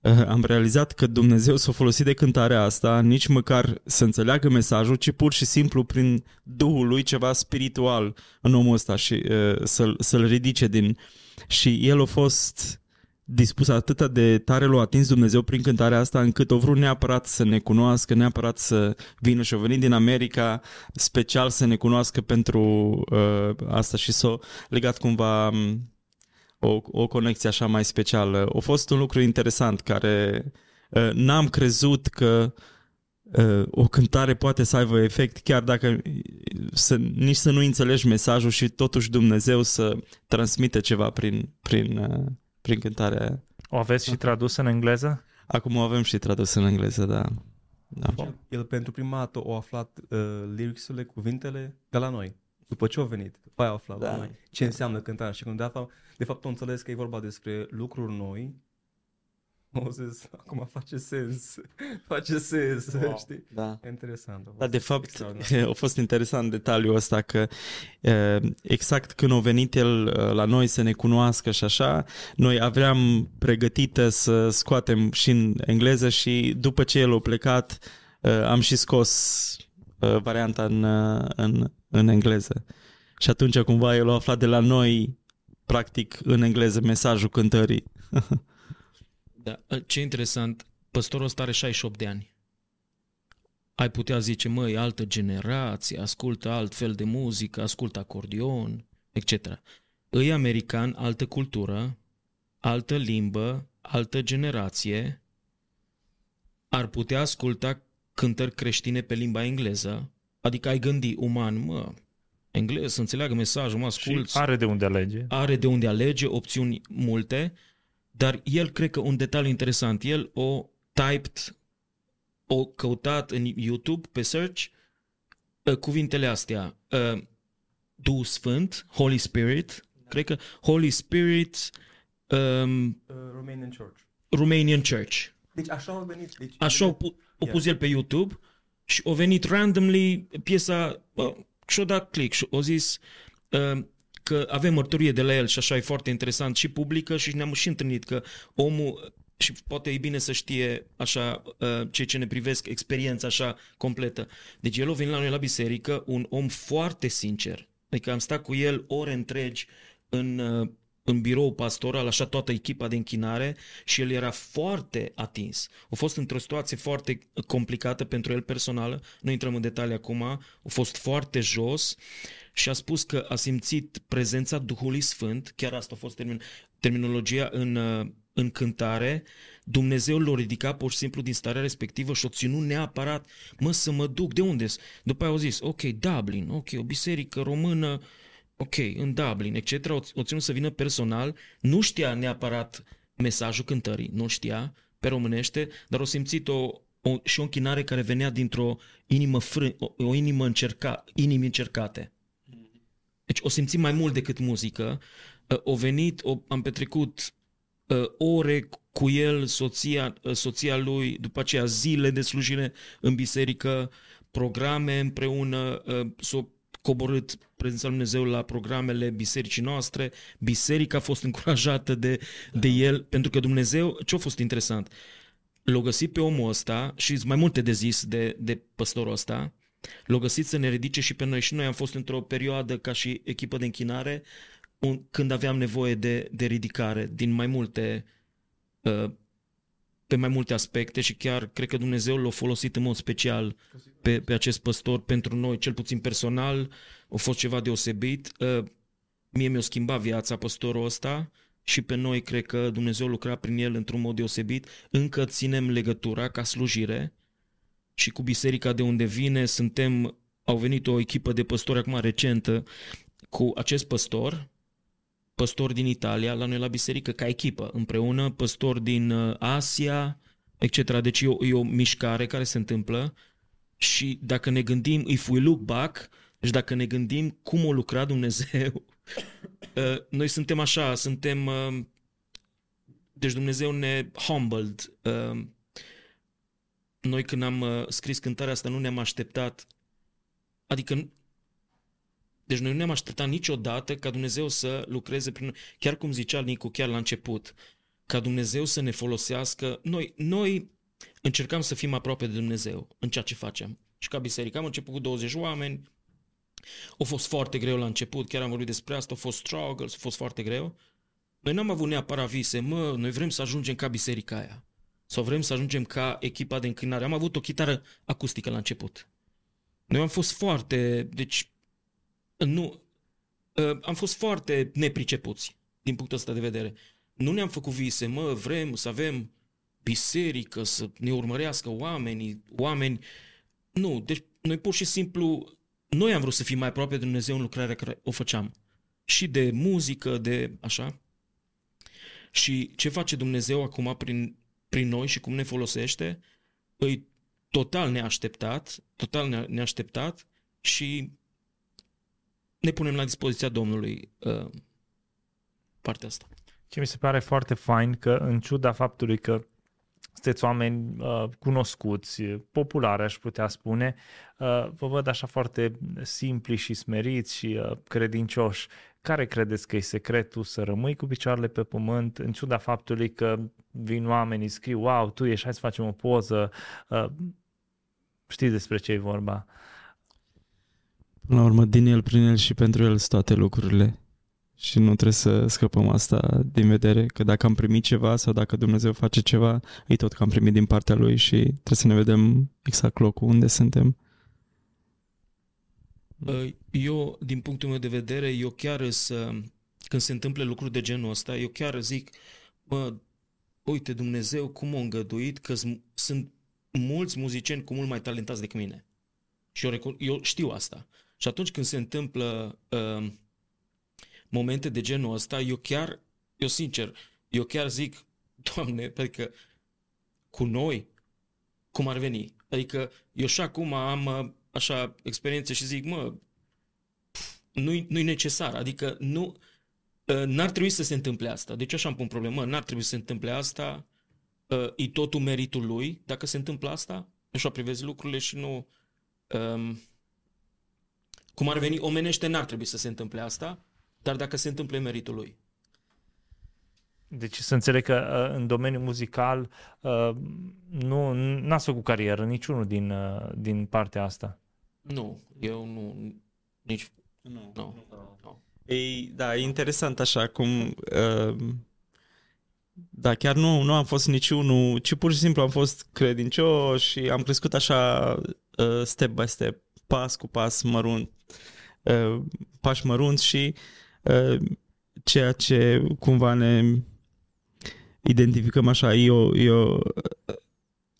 uh, am realizat că Dumnezeu s-a folosit de cântarea asta nici măcar să înțeleagă mesajul, ci pur și simplu prin Duhul lui ceva spiritual în omul ăsta și uh, să-l, să-l ridice din... Și el a fost dispus atât de tare l-a atins Dumnezeu prin cântarea asta încât o vrut neapărat să ne cunoască, neapărat să vină și a venit din America special să ne cunoască pentru uh, asta și s-a legat cumva um, o, o conexie așa mai specială. A fost un lucru interesant care uh, n-am crezut că uh, o cântare poate să aibă efect chiar dacă să, nici să nu înțelegi mesajul și totuși Dumnezeu să transmite ceva prin, prin, uh, prin cântarea aia. O aveți și tradus în engleză? Acum o avem și tradus în engleză, da. da. El, el pentru prima dată a aflat uh, lyrics-urile, cuvintele de la noi. După ce au venit, după aia a aflat Da. la noi ce înseamnă cântarea și când de, fapt, de fapt au înțeles că e vorba despre lucruri noi, au zis, acum face sens, face sens, Wow. știi? da. Interesant. a Da, fost de fapt, extraordinar. a fost interesant detaliul ăsta că e, exact când a venit el e, la noi să ne cunoască și așa, noi aveam pregătită să scoatem și în engleză și după ce el a plecat e, am și scos e, varianta în, e, în, în engleză. Și atunci cumva el a aflat de la noi practic în engleză mesajul cântării. Da. Ce interesant, păstorul ăsta are 68 de ani. Ai putea zice, măi, altă generație, ascultă alt fel de muzică, ascultă acordion, etc. Îi american, altă cultură, altă limbă, altă generație, ar putea asculta cântări creștine pe limba engleză, adică ai gândi uman, mă, engleză, să înțeleagă mesajul, mă Și ascult, are de unde alege. are de unde alege, opțiuni multe, dar el cred că un detaliu interesant, el o typed, o căutat în YouTube pe search uh, cuvintele astea, uh, Duh Sfânt, Holy Spirit, cred că Holy Spirit, um, Uh, Romanian Church. Romanian Church. Deci așa au venit. Deci, Așa o, pu- o pus el pe YouTube și o venit randomly piesa bă, și-o dat click și o zis uh, că avem mărturie de la el și așa e foarte interesant și publică și ne-am și întâlnit că omul și poate e bine să știe așa uh, cei ce ne privesc experiența așa completă. Deci el a venit la noi la biserică, un om foarte sincer. Adică am stat cu el ore întregi în, uh, în birou pastoral, așa toată echipa de închinare și el era foarte atins. A fost într-o situație foarte complicată pentru el personală, nu intrăm în detalii acum, a fost foarte jos și a spus că a simțit prezența Duhului Sfânt, chiar asta a fost termin, terminologia în, uh, în cântare, Dumnezeu l-a ridicat pur și simplu din starea respectivă și o ținut neapărat, mă, să mă duc, de unde După aia au zis, ok, Dublin, ok, o biserică română, ok, în Dublin, etc. O, o ținut să vină personal, nu știa neapărat mesajul cântării, nu știa pe românește, dar o simțit o, o, și o închinare care venea dintr-o inimă frân, o, o inimă încerca, inimi încercate. Deci o simțim mai mult decât muzică. Uh, O venit, o, am petrecut uh, ore cu el, soția, uh, soția lui, după aceea zile de slujire în biserică, programe împreună, uh, s-o coborât prezența lui Dumnezeu la programele bisericii noastre, biserica a fost încurajată de, de el, pentru că Dumnezeu, ce a fost interesant, l-a găsit pe omul ăsta și sunt mai multe de zis de, de păstorul ăsta, l-a găsit să ne ridice și pe noi. Și noi am fost într-o perioadă ca și echipă de închinare un, când aveam nevoie de, de ridicare din mai multe uh, pe mai multe aspecte și chiar cred că Dumnezeu l-a folosit în mod special pe, pe acest păstor pentru noi, cel puțin personal, a fost ceva deosebit. Uh, Mie mi-a schimbat viața păstorul ăsta și pe noi cred că Dumnezeu lucra prin el într-un mod deosebit. Încă ținem legătura ca slujire și cu biserica de unde vine suntem, au venit o echipă de păstori acum recentă cu acest păstor, păstor din Italia, la noi la biserică ca echipă, împreună, păstor din uh, Asia, etc. Deci e o, e o mișcare care se întâmplă și dacă ne gândim, if we look back, deci dacă ne gândim cum o lucra Dumnezeu, uh, noi suntem așa, suntem, uh, deci Dumnezeu ne humbled, uh, noi când am uh, scris cântarea asta nu ne-am așteptat, adică deci noi nu ne-am așteptat niciodată ca Dumnezeu să lucreze prin noi. Chiar cum zicea Nicu chiar la început, ca Dumnezeu să ne folosească. Noi, noi încercam să fim aproape de Dumnezeu în ceea ce facem. Și ca biserică am început cu 20 oameni, a fost foarte greu la început, chiar am vorbit despre asta, a fost struggles, a fost foarte greu. Noi n-am avut neapărat vise, mă, noi vrem să ajungem ca biserica aia. Sau vrem să ajungem ca echipa de înclinare. Am avut o chitară acustică la început. Noi am fost foarte, deci, nu, ă, am fost foarte nepricepuți din punctul ăsta de vedere. Nu ne-am făcut vise, mă, vrem să avem biserică, să ne urmărească oamenii, oameni. Nu, deci noi pur și simplu, noi am vrut să fim mai aproape de Dumnezeu în lucrarea care o făceam. Și de muzică, de așa. Și ce face Dumnezeu acum prin, prin noi și cum ne folosește, îi total neașteptat, total neașteptat și ne punem la dispoziția Domnului uh, partea asta. Ce mi se pare foarte fain că în ciuda faptului că sunteți oameni uh, cunoscuți, populari aș putea spune, uh, vă văd așa foarte simpli și smeriți și uh, credincioși. Care credeți că e secretul să rămâi cu picioarele pe pământ, în ciuda faptului că vin oamenii, scriu, wow, tu ești, hai să facem o poză, uh, știți despre ce e vorba. Până la urmă, din el, prin el și pentru el sunt toate lucrurile. Și nu trebuie să scăpăm asta din vedere, că dacă am primit ceva sau dacă Dumnezeu face ceva, e tot că am primit din partea Lui și trebuie să ne vedem exact locul unde suntem. Eu, din punctul meu de vedere, eu chiar să, când se întâmplă lucruri de genul ăsta, eu chiar zic, mă, uite Dumnezeu cum a îngăduit că sunt mulți muzicieni cu mult mai talentați decât mine. Și eu, eu știu asta. Și atunci când se întâmplă uh, momente de genul ăsta, eu chiar, eu sincer, eu chiar zic, Doamne, adică cu noi, cum ar veni? Adică eu și acum am uh, așa experiențe și zic, mă, nu-i, nu-i necesar, adică nu, uh, n-ar trebui să se întâmple asta. Deci așa am pun problemă, n-ar trebui să se întâmple asta, uh, e totul meritul lui, dacă se întâmplă asta, așa privezi lucrurile și nu... Um, cum ar veni, omenește n-ar trebui să se întâmple asta, dar dacă se întâmplă meritul lui. Deci să înțeleg că uh, în domeniul muzical uh, nu n-ați făcut carieră niciunul din, uh, din partea asta. Nu, eu nu, nici... Nu. nu. nu. Ei, da, e interesant așa cum... Uh, da, chiar nu, nu am fost niciunul, ci pur și simplu am fost credincios și am crescut așa uh, step by step, pas cu pas, mărunt, uh, pași mărunți și uh, ceea ce cumva ne identificăm așa. Eu, eu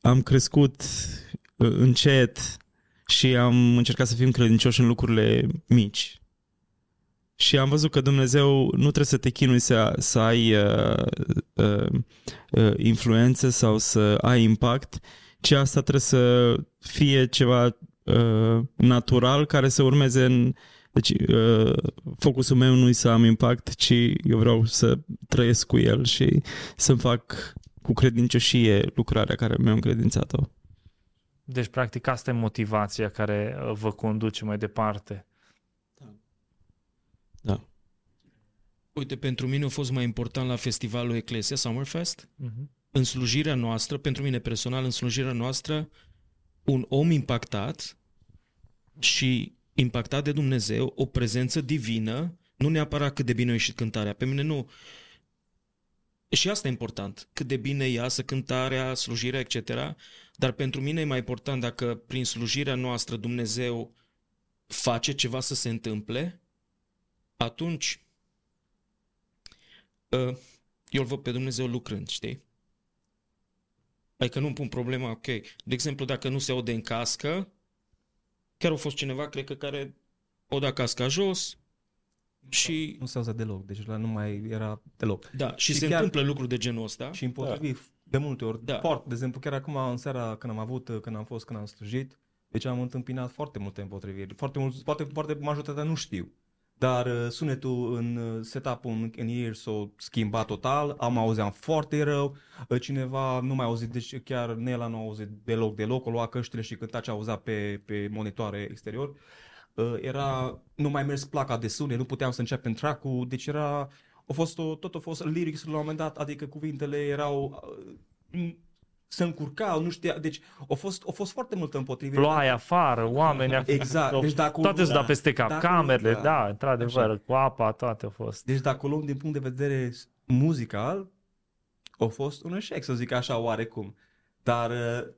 am crescut uh, încet și am încercat să fim credincioși în lucrurile mici. Și am văzut că Dumnezeu nu trebuie să te chinui să, să ai uh, uh, uh, influență sau să ai impact, ci asta trebuie să fie ceva uh, natural care să urmeze în... Deci uh, focusul meu nu e să am impact, ci eu vreau să trăiesc cu el și să fac cu credincioșie lucrarea care mi-am încredințat-o. Deci, practic, asta e motivația care uh, vă conduce mai departe. Da. Da. Uite, pentru mine a fost mai important la festivalul Eclesia Summerfest, uh-huh. în slujirea noastră, pentru mine personal, în slujirea noastră, un om impactat și impactat de Dumnezeu, o prezență divină, nu neapărat cât de bine a ieșit cântarea. Pe mine nu... Și asta e important, cât de bine iasă cântarea, slujirea, etc. Dar pentru mine e mai important dacă prin slujirea noastră Dumnezeu face ceva să se întâmple, atunci ă, eu îl văd pe Dumnezeu lucrând, știi? Adică nu pun problema, ok. De exemplu, dacă nu se aude în cască, chiar a fost cineva, cred că, care o da casca jos și... Nu se auzea deloc, deci la nu mai era deloc. Da, și, și se chiar... întâmplă lucruri de genul ăsta. Și împotrivit da. de multe ori. Da. Foarte, de exemplu, chiar acum în seara când am avut, când am fost, când am slujit, deci am întâmpinat foarte multe împotriviri. Foarte mulți, poate, poate majoritatea nu știu. Dar uh, sunetul în uh, setup-ul în, în ear s-a schimbat total, am auzeam foarte rău, uh, cineva nu mai auzit, deci chiar Nela nu a auzit deloc, deloc, o lua căștile și cânta ce auzea pe, pe monitoare exterior. Uh, era, nu mai mers placa de sunet, nu puteam să începem track-ul, deci era, a fost o, tot a fost lyrics la un moment dat, adică cuvintele erau uh, se încurcau, nu știa, deci a fost, a fost foarte multă împotrivire. Ploaie afară, oameni afară. Exact. Deci dacă, toate sunt da, dat peste cap. Dacă- Camerele, da. da, într-adevăr, Așa. cu apa, toate au fost. Deci dacă o luăm din punct de vedere muzical, a fost un eșec, să zic așa, oarecum. Dar uh,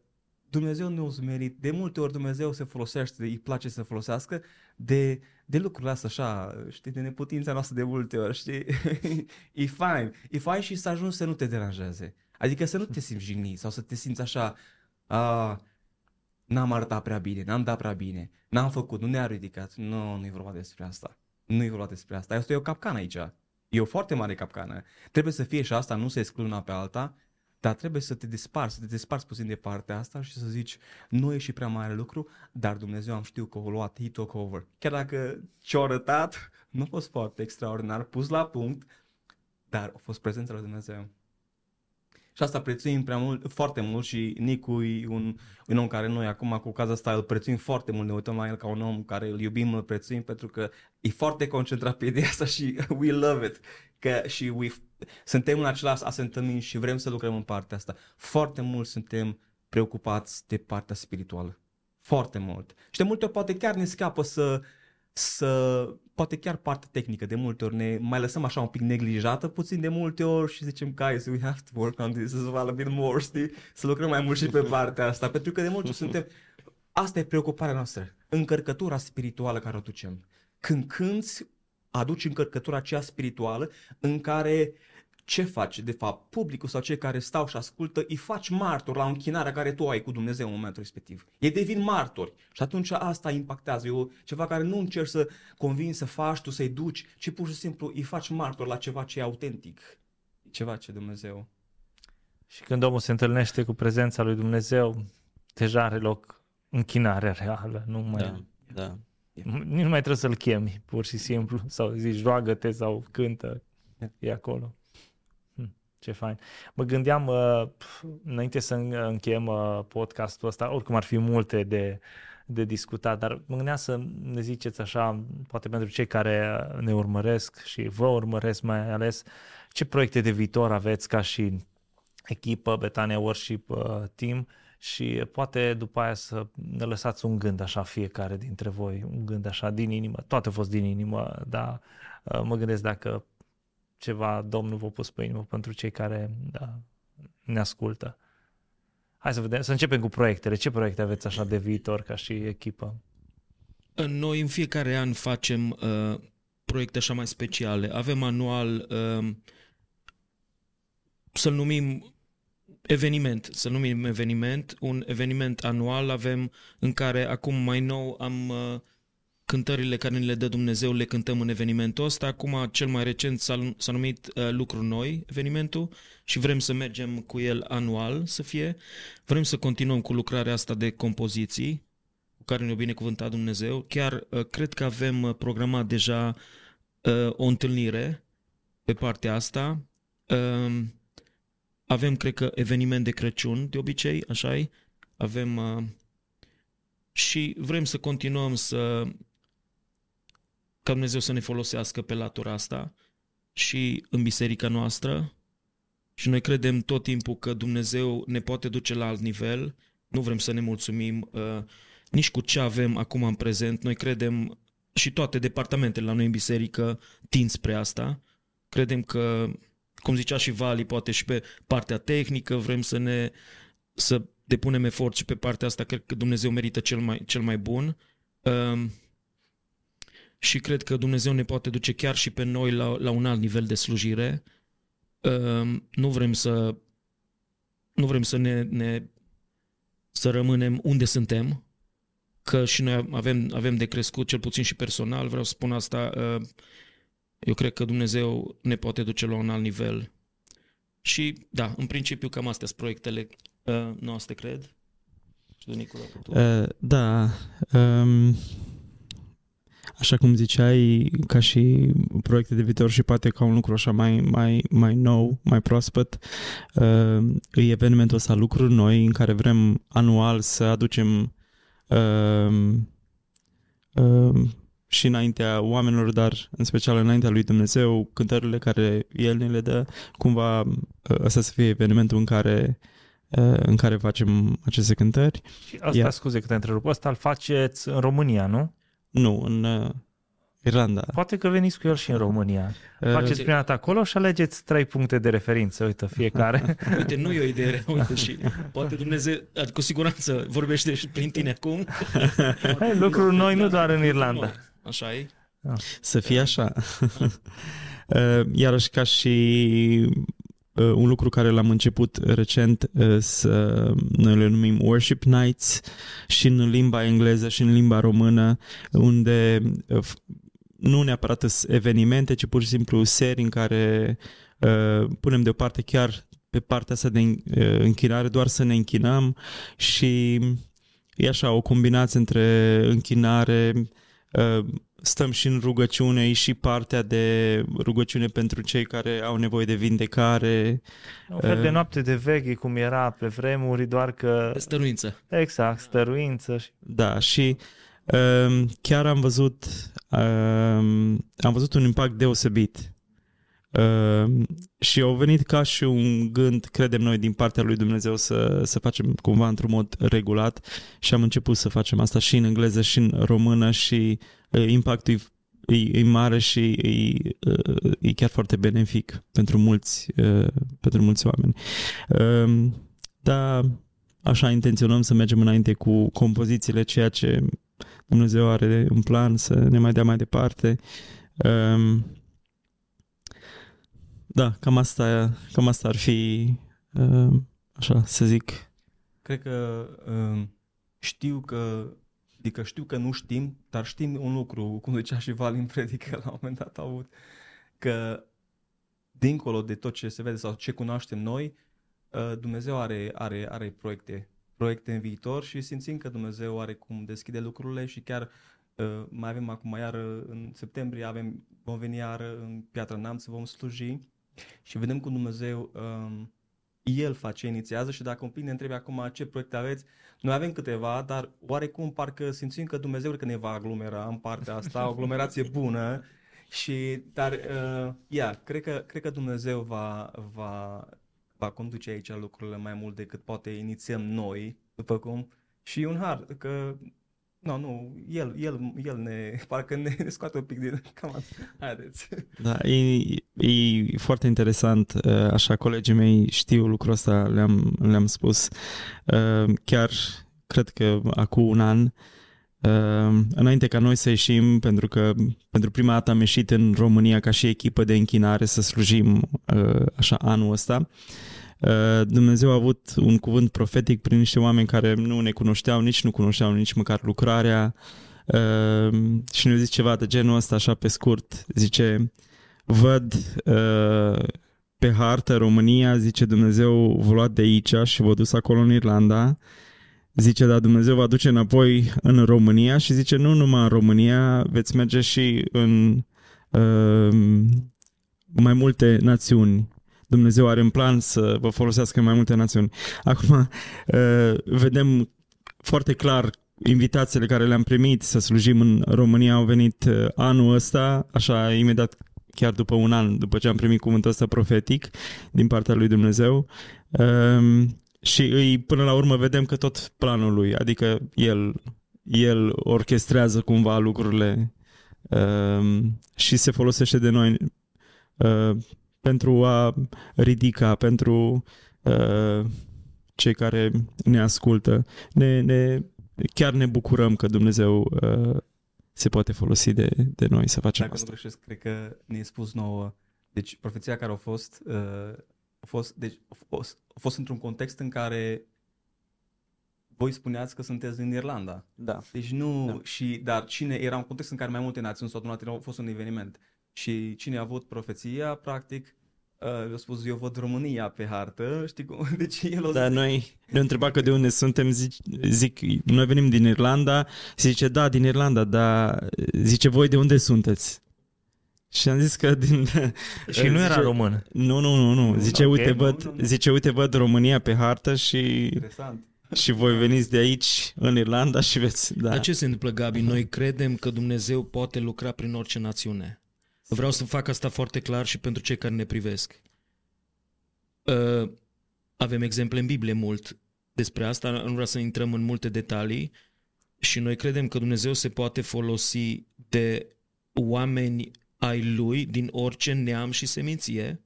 Dumnezeu nu o merit. De multe ori Dumnezeu se folosește, îi place să folosească de, de lucrurile astea așa, știi, de neputința noastră de multe ori, știi? e fain. E fain și să ajungi să nu te deranjeze. Adică să nu te simți jignit sau să te simți așa, a, n-am arătat prea bine, n-am dat prea bine, n-am făcut, nu ne-a ridicat. Nu, nu e vorba despre asta. Nu e vorba despre asta. Asta e o capcană aici. E o foarte mare capcană. Trebuie să fie și asta, nu se exclud una pe alta, dar trebuie să te desparți, să te desparți puțin de partea asta și să zici, nu e și prea mare lucru, dar Dumnezeu am știut că o luat, he took over. Chiar dacă ce-a arătat, nu a fost foarte extraordinar, pus la punct, dar a fost prezența lui Dumnezeu. Și asta prețuim prea mult, foarte mult și Nicu e un, un om care noi acum cu caza asta îl prețuim foarte mult, ne uităm la el ca un om care îl iubim, îl prețuim pentru că e foarte concentrat pe ideea asta și we love it. Că și we, suntem în același asentământ și vrem să lucrăm în partea asta. Foarte mult suntem preocupați de partea spirituală. Foarte mult. Și de multe ori poate chiar ne scapă să, să poate chiar partea tehnică, de multe ori ne mai lăsăm așa un pic neglijată puțin de multe ori și zicem, guys, we have to work on this as well a bit more, știi? Să lucrăm mai mult și pe partea asta, pentru că de multe ori suntem, asta e preocuparea noastră, încărcătura spirituală care o ducem. Când cânti, aduci încărcătura aceea spirituală în care ce faci, de fapt, publicul sau cei care stau și ascultă, îi faci martor la închinarea care tu ai cu Dumnezeu în momentul respectiv. Ei devin martori și atunci asta impactează. E o, ceva care nu încerci să convingi să faci, tu să-i duci, ci pur și simplu îi faci martor la ceva ce e autentic. Ceva ce Dumnezeu. Și când omul se întâlnește cu prezența lui Dumnezeu, deja are loc închinarea reală. Nu mai, Da, da. Nici nu mai trebuie să-l chemi, pur și simplu, sau zici roagă-te sau cântă, Da. e acolo. Hm, ce fain. Mă gândeam, uh, pf, înainte să în- încheiem uh, podcastul ăsta, oricum ar fi multe de, de discutat, dar mă gândeam să ne ziceți așa, poate pentru cei care ne urmăresc și vă urmăresc mai ales, ce proiecte de viitor aveți ca și echipă Betania Worship uh, Team și poate după aia să ne lăsați un gând așa fiecare dintre voi, un gând așa din inimă, toate au fost din inimă, dar uh, mă gândesc dacă ceva Domnul v-a pus pe inimă pentru cei care da, ne ascultă. Hai să vedem, să începem cu proiectele. Ce proiecte aveți așa de viitor ca și echipă? Noi în fiecare an facem uh, proiecte așa mai speciale. Avem anual, uh, să-l numim eveniment, să numim eveniment, un eveniment anual avem în care acum mai nou am uh, cântările care ni le dă Dumnezeu, le cântăm în evenimentul ăsta. Acum cel mai recent s-a, s-a numit uh, Lucruri Noi evenimentul și vrem să mergem cu el anual să fie. Vrem să continuăm cu lucrarea asta de compoziții cu care ne-a binecuvântat Dumnezeu. Chiar uh, cred că avem uh, programat deja uh, o întâlnire pe partea asta. Uh, avem, cred că, eveniment de Crăciun, de obicei, așa -i. Avem uh, și vrem să continuăm să ca Dumnezeu să ne folosească pe latura asta și în biserica noastră. Și noi credem tot timpul că Dumnezeu ne poate duce la alt nivel, nu vrem să ne mulțumim uh, nici cu ce avem acum în prezent, noi credem și toate departamentele la noi în biserică tind spre asta, credem că, cum zicea și Vali, poate și pe partea tehnică vrem să ne să depunem efort și pe partea asta, cred că Dumnezeu merită cel mai, cel mai bun. Um, și cred că Dumnezeu ne poate duce chiar și pe noi la, la un alt nivel de slujire. Um, nu vrem să nu vrem să ne, ne să rămânem unde suntem, că și noi avem, avem de crescut, cel puțin și personal, vreau să spun asta, uh, eu cred că Dumnezeu ne poate duce la un alt nivel. Și da, în principiu cam astea sunt proiectele uh, noastre, cred. Și tu, Nicola, tu? Uh, da, um, așa cum ziceai, ca și proiecte de viitor și poate ca un lucru așa mai, mai, mai nou, mai proaspăt, uh, e evenimentul ăsta lucruri noi în care vrem anual să aducem uh, uh, și înaintea oamenilor, dar în special înaintea lui Dumnezeu, cântările care El ne le dă, cumva uh, ăsta să fie evenimentul în care uh, în care facem aceste cântări. Și asta, Ia. scuze că te întrerup, asta îl faceți în România, nu? Nu, în uh, Irlanda. Poate că veniți cu el și în România. Uh, Faceți prima dată acolo și alegeți trei puncte de referință, uite, fiecare. Uite, nu e o idee rea, uite și poate Dumnezeu, adică cu siguranță vorbește și prin tine acum. Hai, lucruri noi, nu doar în Irlanda. Așa e? Să fie așa. Uh, Iarăși ca și uh, un lucru care l-am început recent uh, să noi le numim Worship Nights și în limba engleză și în limba română unde uh, f- nu neapărat sunt evenimente, ci pur și simplu seri în care uh, punem deoparte chiar pe partea asta de uh, închinare, doar să ne închinăm și e așa o combinație între închinare, uh, stăm și în rugăciune, e și partea de rugăciune pentru cei care au nevoie de vindecare. Un fel de Uh, noapte de veche, cum era pe vremuri, doar că, De stăruință. exact, stăruință și Da, și um, chiar am văzut um, am văzut un impact deosebit. Um, și au venit ca și un gând, credem noi, din partea lui Dumnezeu să, să facem cumva într-un mod regulat și am început să facem asta și în engleză și în română și uh, impactul e, e, e mare și e, uh, e chiar foarte benefic pentru mulți, uh, pentru mulți oameni. Um, dar așa intenționăm să mergem înainte cu compozițiile, ceea ce Dumnezeu are în plan să ne mai dea mai departe. Um, da, cam asta, cam asta ar fi, um, așa să zic. Cred că um, știu că, adică știu că nu știm, dar știm un lucru, cum zicea și Valin Predică la un moment dat a avut, că dincolo de tot ce se vede sau ce cunoaștem noi, uh, Dumnezeu are, are, are proiecte, proiecte în viitor și simțim că Dumnezeu are cum deschide lucrurile și chiar uh, mai avem acum iară în septembrie, avem, vom veni iară în Piatra Neamț, vom sluji și vedem cum Dumnezeu um, el face, inițiază și dacă un pic ne întrebi acum ce proiecte aveți, noi avem câteva, dar oarecum parcă simțim că Dumnezeu că ne va aglomera în partea asta, o aglomerație bună. Și, dar, uh, ia, cred că, cred că Dumnezeu va, va, va conduce aici lucrurile mai mult decât poate inițiem noi, după cum, și e un har, că nu, nu, el, el, el ne, parcă ne, ne scoate un pic din, cam asta. haideți. Da, e, e foarte interesant, uh, așa colegii mei știu lucrul ăsta, le-am, le-am spus. Uh, Chiar cred că acum un an, uh, înainte ca noi să ieșim, pentru că pentru prima dată am ieșit în România ca și echipă de închinare să slujim uh, așa anul ăsta, Uh, Dumnezeu a avut un cuvânt profetic prin niște oameni care nu ne cunoșteau, nici nu cunoșteau nici măcar lucrarea uh, și ne zice ceva de genul ăsta așa pe scurt. Zice, văd uh, pe hartă România, zice Dumnezeu vă luat de aici și vă dus acolo în Irlanda. Zice, dar Dumnezeu va duce înapoi în România și zice, nu numai în România, veți merge și în uh, mai multe națiuni. Dumnezeu are în plan să vă folosească în mai multe națiuni. Acum, uh, vedem foarte clar invitațiile care le-am primit să slujim în România au venit uh, anul ăsta, așa imediat chiar după un an, după ce am primit cuvântul ăsta profetic din partea lui Dumnezeu. Um, și îi, până la urmă vedem că tot planul lui, adică el, el orchestrează cumva lucrurile um, și se folosește de noi uh, pentru a ridica, pentru uh, cei care ne ascultă. Ne, ne, chiar ne bucurăm că Dumnezeu uh, se poate folosi de, de noi să facem Dacă nu asta. greșesc, cred că ne-ai spus nouă. Deci profeția care a fost, uh, a fost, deci, a fost, a fost într-un context în care voi spuneați că sunteți din Irlanda. Da. Deci nu, Da. și, dar cine, era un context în care mai multe națiuni s-au adunat, era- a fost un eveniment. Și cine a avut profeția, practic, Uh, eu spus, eu văd România pe hartă, știi cum? Deci el o Dar noi ne întrebat că de unde suntem, zic, zic, noi venim din Irlanda, și zice, da, din Irlanda, dar zice, voi de unde sunteți? Și am zis că din... Și nu era zice, român. Nu, nu, nu, nu. Zice, ok. uite, Nu, văd, nu, nu. zice, uite, văd România pe hartă și, Interesant. și voi veniți de aici, în Irlanda și veți... Da. Dar ce se întâmplă, Gabi? Noi credem că Dumnezeu poate lucra prin orice națiune. Vreau să fac asta foarte clar și pentru cei care ne privesc. Uh, avem exemple în Biblie mult despre asta, nu vreau să intrăm în multe detalii și noi credem că Dumnezeu se poate folosi de oameni ai Lui din orice neam și seminție.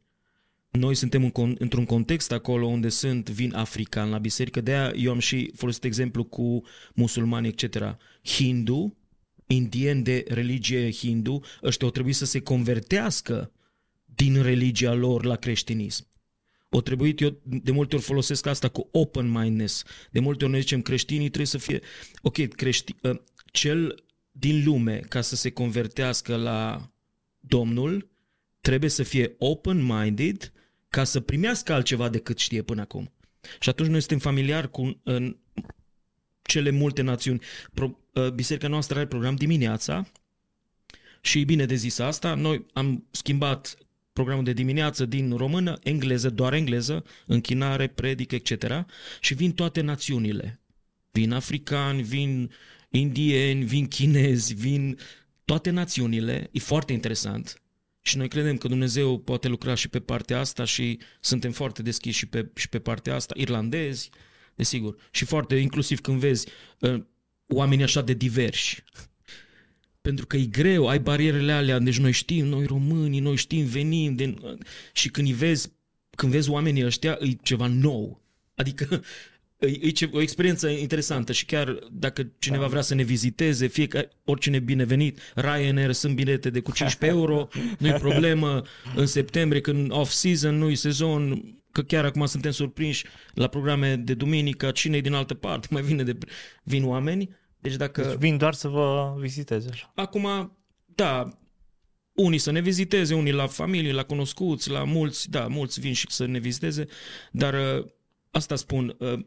Noi suntem în con- într-un context acolo unde sunt, vin african la biserică, de aia eu am și folosit exemplu cu musulmani, etc. Hindu, indieni de religie hindu, ăștia au trebuit să se convertească din religia lor la creștinism. O trebuit, eu de multe ori folosesc asta cu open-mindedness. De multe ori noi zicem creștinii trebuie să fie, ok, crești, uh, cel din lume ca să se convertească la Domnul trebuie să fie open-minded ca să primească altceva decât știe până acum. Și atunci noi suntem familiari cu în cele multe națiuni. Pro, uh, biserica noastră are program dimineața și e bine de zis asta. Noi am schimbat programul de dimineață din română, engleză, doar engleză, închinare, predic, etc. Și vin toate națiunile. Vin africani, vin indieni, vin chinezi, vin toate națiunile. E foarte interesant. Și noi credem că Dumnezeu poate lucra și pe partea asta și suntem foarte deschiși și pe, și pe partea asta. Irlandezi, desigur. Și foarte, inclusiv când vezi uh, oameni așa de diversi. Pentru că e greu, ai barierele alea, deci noi știm, noi românii, noi știm, venim, de, și când îi vezi, când vezi oamenii ăștia, e ceva nou. Adică e, e ce, o experiență interesantă și chiar dacă cineva vrea să ne viziteze, fiecare, oricine binevenit, Ryanair sunt bilete de cu 15 euro, nu-i problemă, în septembrie când off-season, nu-i sezon, că chiar acum suntem surprinși la programe de duminică, cine din altă parte, mai vine de, vin oameni, deci dacă... Deci vin doar să vă viziteze așa. Acum, da, unii să ne viziteze, unii la familie, la cunoscuți, la mulți, da, mulți vin și să ne viziteze, dar uh, asta spun, uh,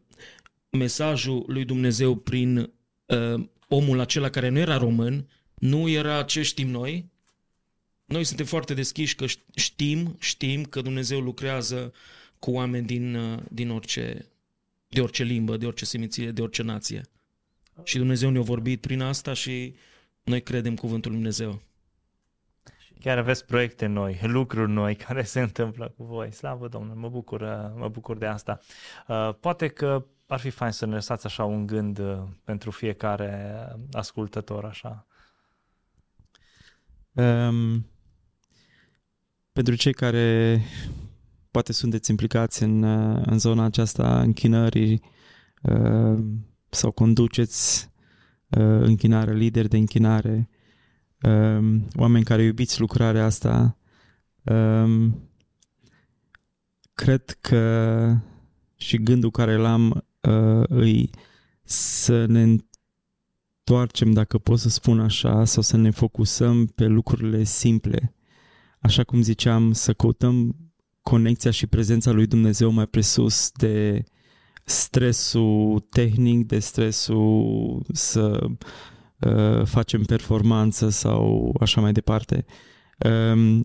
mesajul lui Dumnezeu prin uh, omul acela care nu era român, nu era ce știm noi. Noi suntem foarte deschiși că știm, știm că Dumnezeu lucrează cu oameni din, uh, din orice, de orice limbă, de orice seminție, de orice nație. Și Dumnezeu ne-a vorbit prin asta și noi credem cuvântul lui Dumnezeu. Chiar aveți proiecte noi, lucruri noi care se întâmplă cu voi. Slavă Domnului, mă bucur, uh, mă bucur de asta. Uh, Poate că ar fi fain să ne lăsați așa un gând uh, pentru fiecare ascultător așa. Um, pentru cei care poate sunteți implicați în, uh, în zona aceasta închinării uh, sau conduceți uh, închinare, lideri de închinare, um, oameni care iubiți lucrarea asta, um, cred că și gândul care l-am uh, îi să ne întoarcem, dacă pot să spun așa, sau să ne focusăm pe lucrurile simple. Așa cum ziceam, să căutăm conexia și prezența lui Dumnezeu mai presus de stresul tehnic, de stresul să uh, facem performanță sau așa mai departe. Um,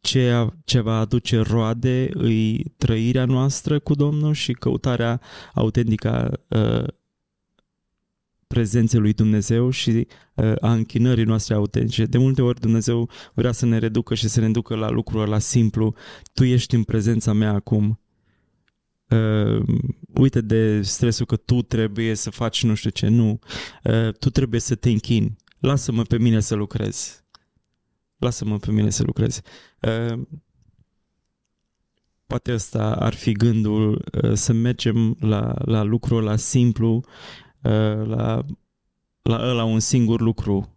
ce, ce va aduce roade îi trăirea noastră cu Domnul și căutarea autentică uh, prezenței lui Dumnezeu și uh, a închinării noastre autentice. De multe ori Dumnezeu vrea să ne reducă și să ne ducă la lucrul la simplu. Tu ești în prezența mea acum. Uh, uite de stresul că tu trebuie să faci nu știu ce. Nu. Uh, tu trebuie să te închini. Lasă-mă pe mine să lucrez. Lasă-mă pe mine să lucrez. Uh, poate ăsta ar fi gândul uh, să mergem la, la lucrul la simplu, uh, la, la ăla un singur lucru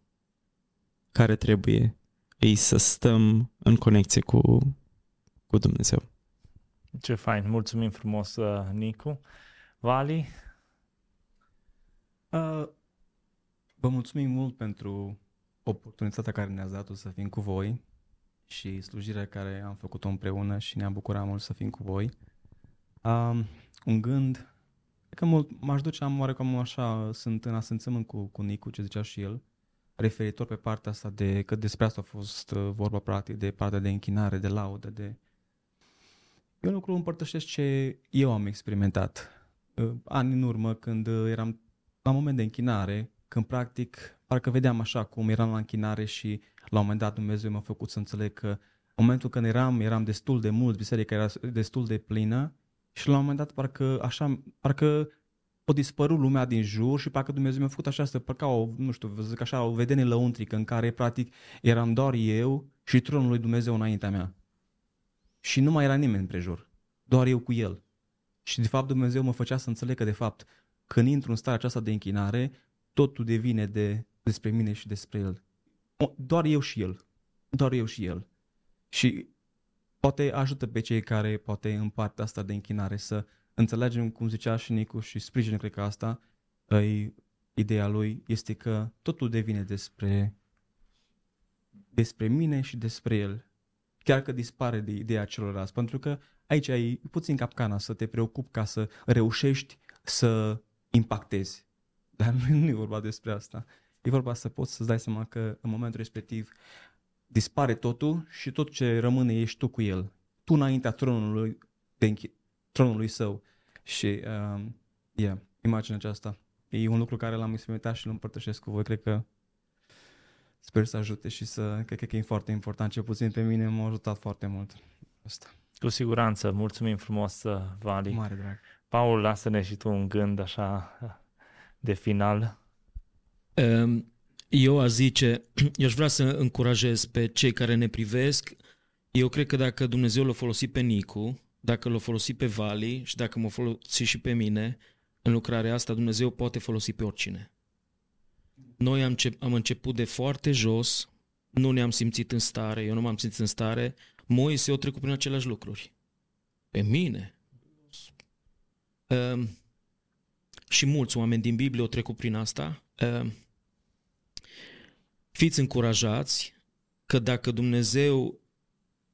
care trebuie e să stăm în conexie cu, cu Dumnezeu. Ce fain, mulțumim frumos, uh, Nicu. Vali? Uh, vă mulțumim mult pentru oportunitatea care ne-ați dat-o să fim cu voi și slujirea care am făcut-o împreună și ne-am bucurat mult să fim cu voi. Um, un gând, cred că mult, m-aș duce, am oarecum așa, sunt în asînțământ cu, cu Nicu, ce zicea și el, referitor pe partea asta de, că despre asta a fost uh, vorba practic, de partea de închinare, de laudă, de... Eu lucru împărtășesc ce eu am experimentat uh, ani în urmă când uh, eram la moment de închinare, când practic parcă vedeam așa cum eram la închinare și la un moment dat Dumnezeu m-a făcut să înțeleg că în momentul când eram, eram destul de mult, biserica era destul de plină și la un moment dat parcă așa, parcă o dispărut lumea din jur și parcă Dumnezeu mi-a făcut așa să parcă o, nu știu, vă zic așa, o vedenie lăuntrică în care practic eram doar eu și tronul lui Dumnezeu înaintea mea. Și nu mai era nimeni împrejur, doar eu cu el. Și de fapt Dumnezeu mă făcea să înțeleg că de fapt când intru în starea aceasta de închinare, totul devine de, despre mine și despre el. Doar eu și el. Doar eu și el. Și poate ajută pe cei care poate în partea asta de închinare să înțelegem, cum zicea și Nicu și sprijină, cred că asta, e, ideea lui este că totul devine despre despre mine și despre el. Chiar că dispare de ideea celorlalți. Pentru că aici ai puțin capcana să te preocupi ca să reușești să impactezi. Dar nu, nu e vorba despre asta. E vorba să poți să-ți dai seama că în momentul respectiv dispare totul și tot ce rămâne ești tu cu el. Tu înaintea tronului, de închi- tronului său. Și, um, yeah, imaginea aceasta. E un lucru care l-am experimentat și îl împărtășesc cu voi. Cred că sper să ajute și să, cred că e foarte important. Cel puțin pe mine m-a ajutat foarte mult. Asta. Cu siguranță. Mulțumim frumos, Vali. Mare drag. Paul, lasă-ne și tu un gând așa de final. Um, eu aș zice, eu aș vrea să încurajez pe cei care ne privesc. Eu cred că dacă Dumnezeu l-a folosit pe Nicu, dacă l-a folosit pe Vali și dacă m-a folosit și pe mine, în lucrarea asta Dumnezeu poate folosi pe oricine. Noi am, ce- am început de foarte jos, nu ne-am simțit în stare, eu nu m-am simțit în stare, Moise o trecut prin aceleași lucruri. Pe mine. Um, și mulți oameni din Biblie au trecut prin asta. Um, fiți încurajați că dacă Dumnezeu,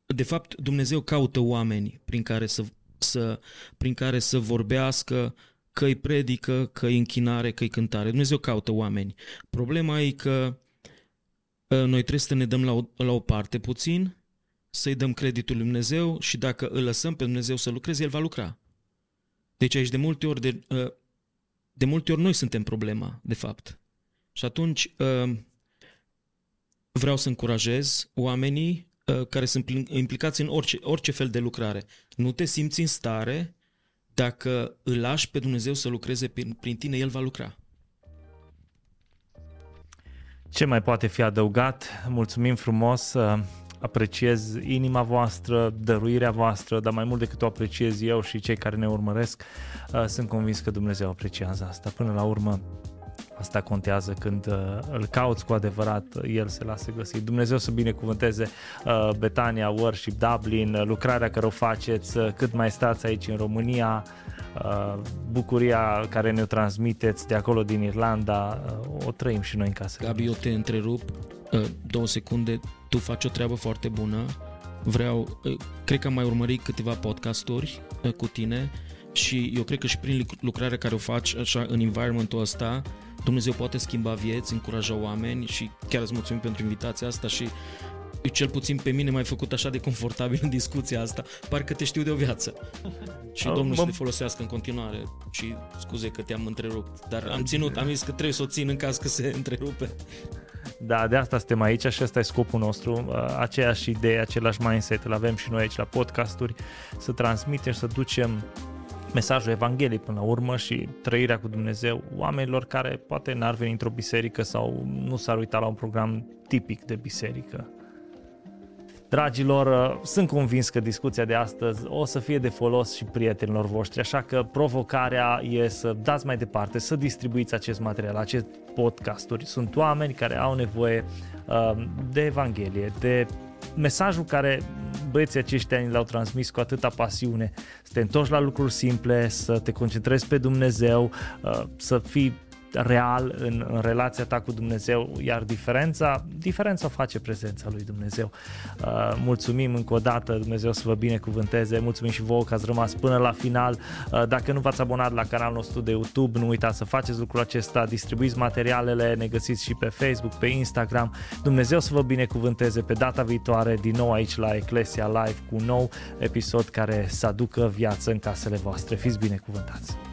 de fapt Dumnezeu caută oameni prin care să, să, prin care să vorbească, că îi predică, că îi închinare, că îi cântare. Dumnezeu caută oameni. Problema e că uh, noi trebuie să ne dăm la o, la o parte puțin, să-i dăm creditul lui Dumnezeu și dacă îl lăsăm pe Dumnezeu să lucreze, El va lucra. Deci aici de multe ori, de, uh, de multe ori noi suntem problema, de fapt. Și atunci uh, vreau să încurajez oamenii uh, care sunt implicați în orice, orice fel de lucrare. Nu te simți în stare, dacă îl lași pe Dumnezeu să lucreze prin, prin tine, El va lucra. Ce mai poate fi adăugat? Mulțumim frumos, apreciez inima voastră, dăruirea voastră, dar mai mult decât o apreciez eu și cei care ne urmăresc, sunt convins că Dumnezeu apreciază asta. Până la urmă, Asta contează când uh, îl cauți cu adevărat, el se lasă găsi. Dumnezeu să binecuvânteze uh, Betania Worship Dublin, uh, lucrarea care o faceți, uh, cât mai stați aici în România, uh, bucuria care ne-o transmiteți de acolo din Irlanda, uh, o trăim și noi în casă. Gabi, eu te întrerup uh, două secunde, tu faci o treabă foarte bună, vreau, uh, cred că am mai urmărit câteva podcasturi uh, cu tine și eu cred că și prin lucrarea care o faci așa în environmentul ăsta, Dumnezeu poate schimba vieți, încuraja oameni și chiar îți mulțumim pentru invitația asta și cel puțin pe mine m-ai făcut așa de confortabil în discuția asta, parcă te știu de o viață. Și uh, Domnul să te folosească în continuare. Și scuze că te-am întrerupt, dar am ținut, am zis că trebuie să o țin în caz că se întrerupe. Da, de asta suntem aici și ăsta e scopul nostru, uh, aceeași idee, același mindset, îl avem și noi aici la podcasturi, să transmitem, să ducem mesajul Evangheliei până la urmă și trăirea cu Dumnezeu oamenilor care poate n-ar veni într-o biserică sau nu s-ar uita la un program tipic de biserică. Dragilor, sunt convins că discuția de astăzi o să fie de folos și prietenilor voștri, așa că provocarea e să dați mai departe, să distribuiți acest material, acest podcasturi. Sunt oameni care au nevoie uh, de Evanghelie, de mesajul care băieții aceștia ni l-au transmis cu atâta pasiune, să te întorci la lucruri simple, să te concentrezi pe Dumnezeu, uh, să fii real în, în relația ta cu Dumnezeu, iar diferența, diferența o face prezența lui Dumnezeu. Uh, mulțumim încă o dată, Dumnezeu să vă binecuvânteze, mulțumim și vouă că ați rămas până la final. Uh, dacă nu v-ați abonat la canalul nostru de YouTube, nu uitați să faceți lucrul acesta, distribuiți materialele, ne găsiți și pe Facebook, pe Instagram. Dumnezeu să vă binecuvânteze pe data viitoare, din nou aici la Eclesia Live cu un nou episod care să aducă viață în casele voastre. Fiți binecuvântați!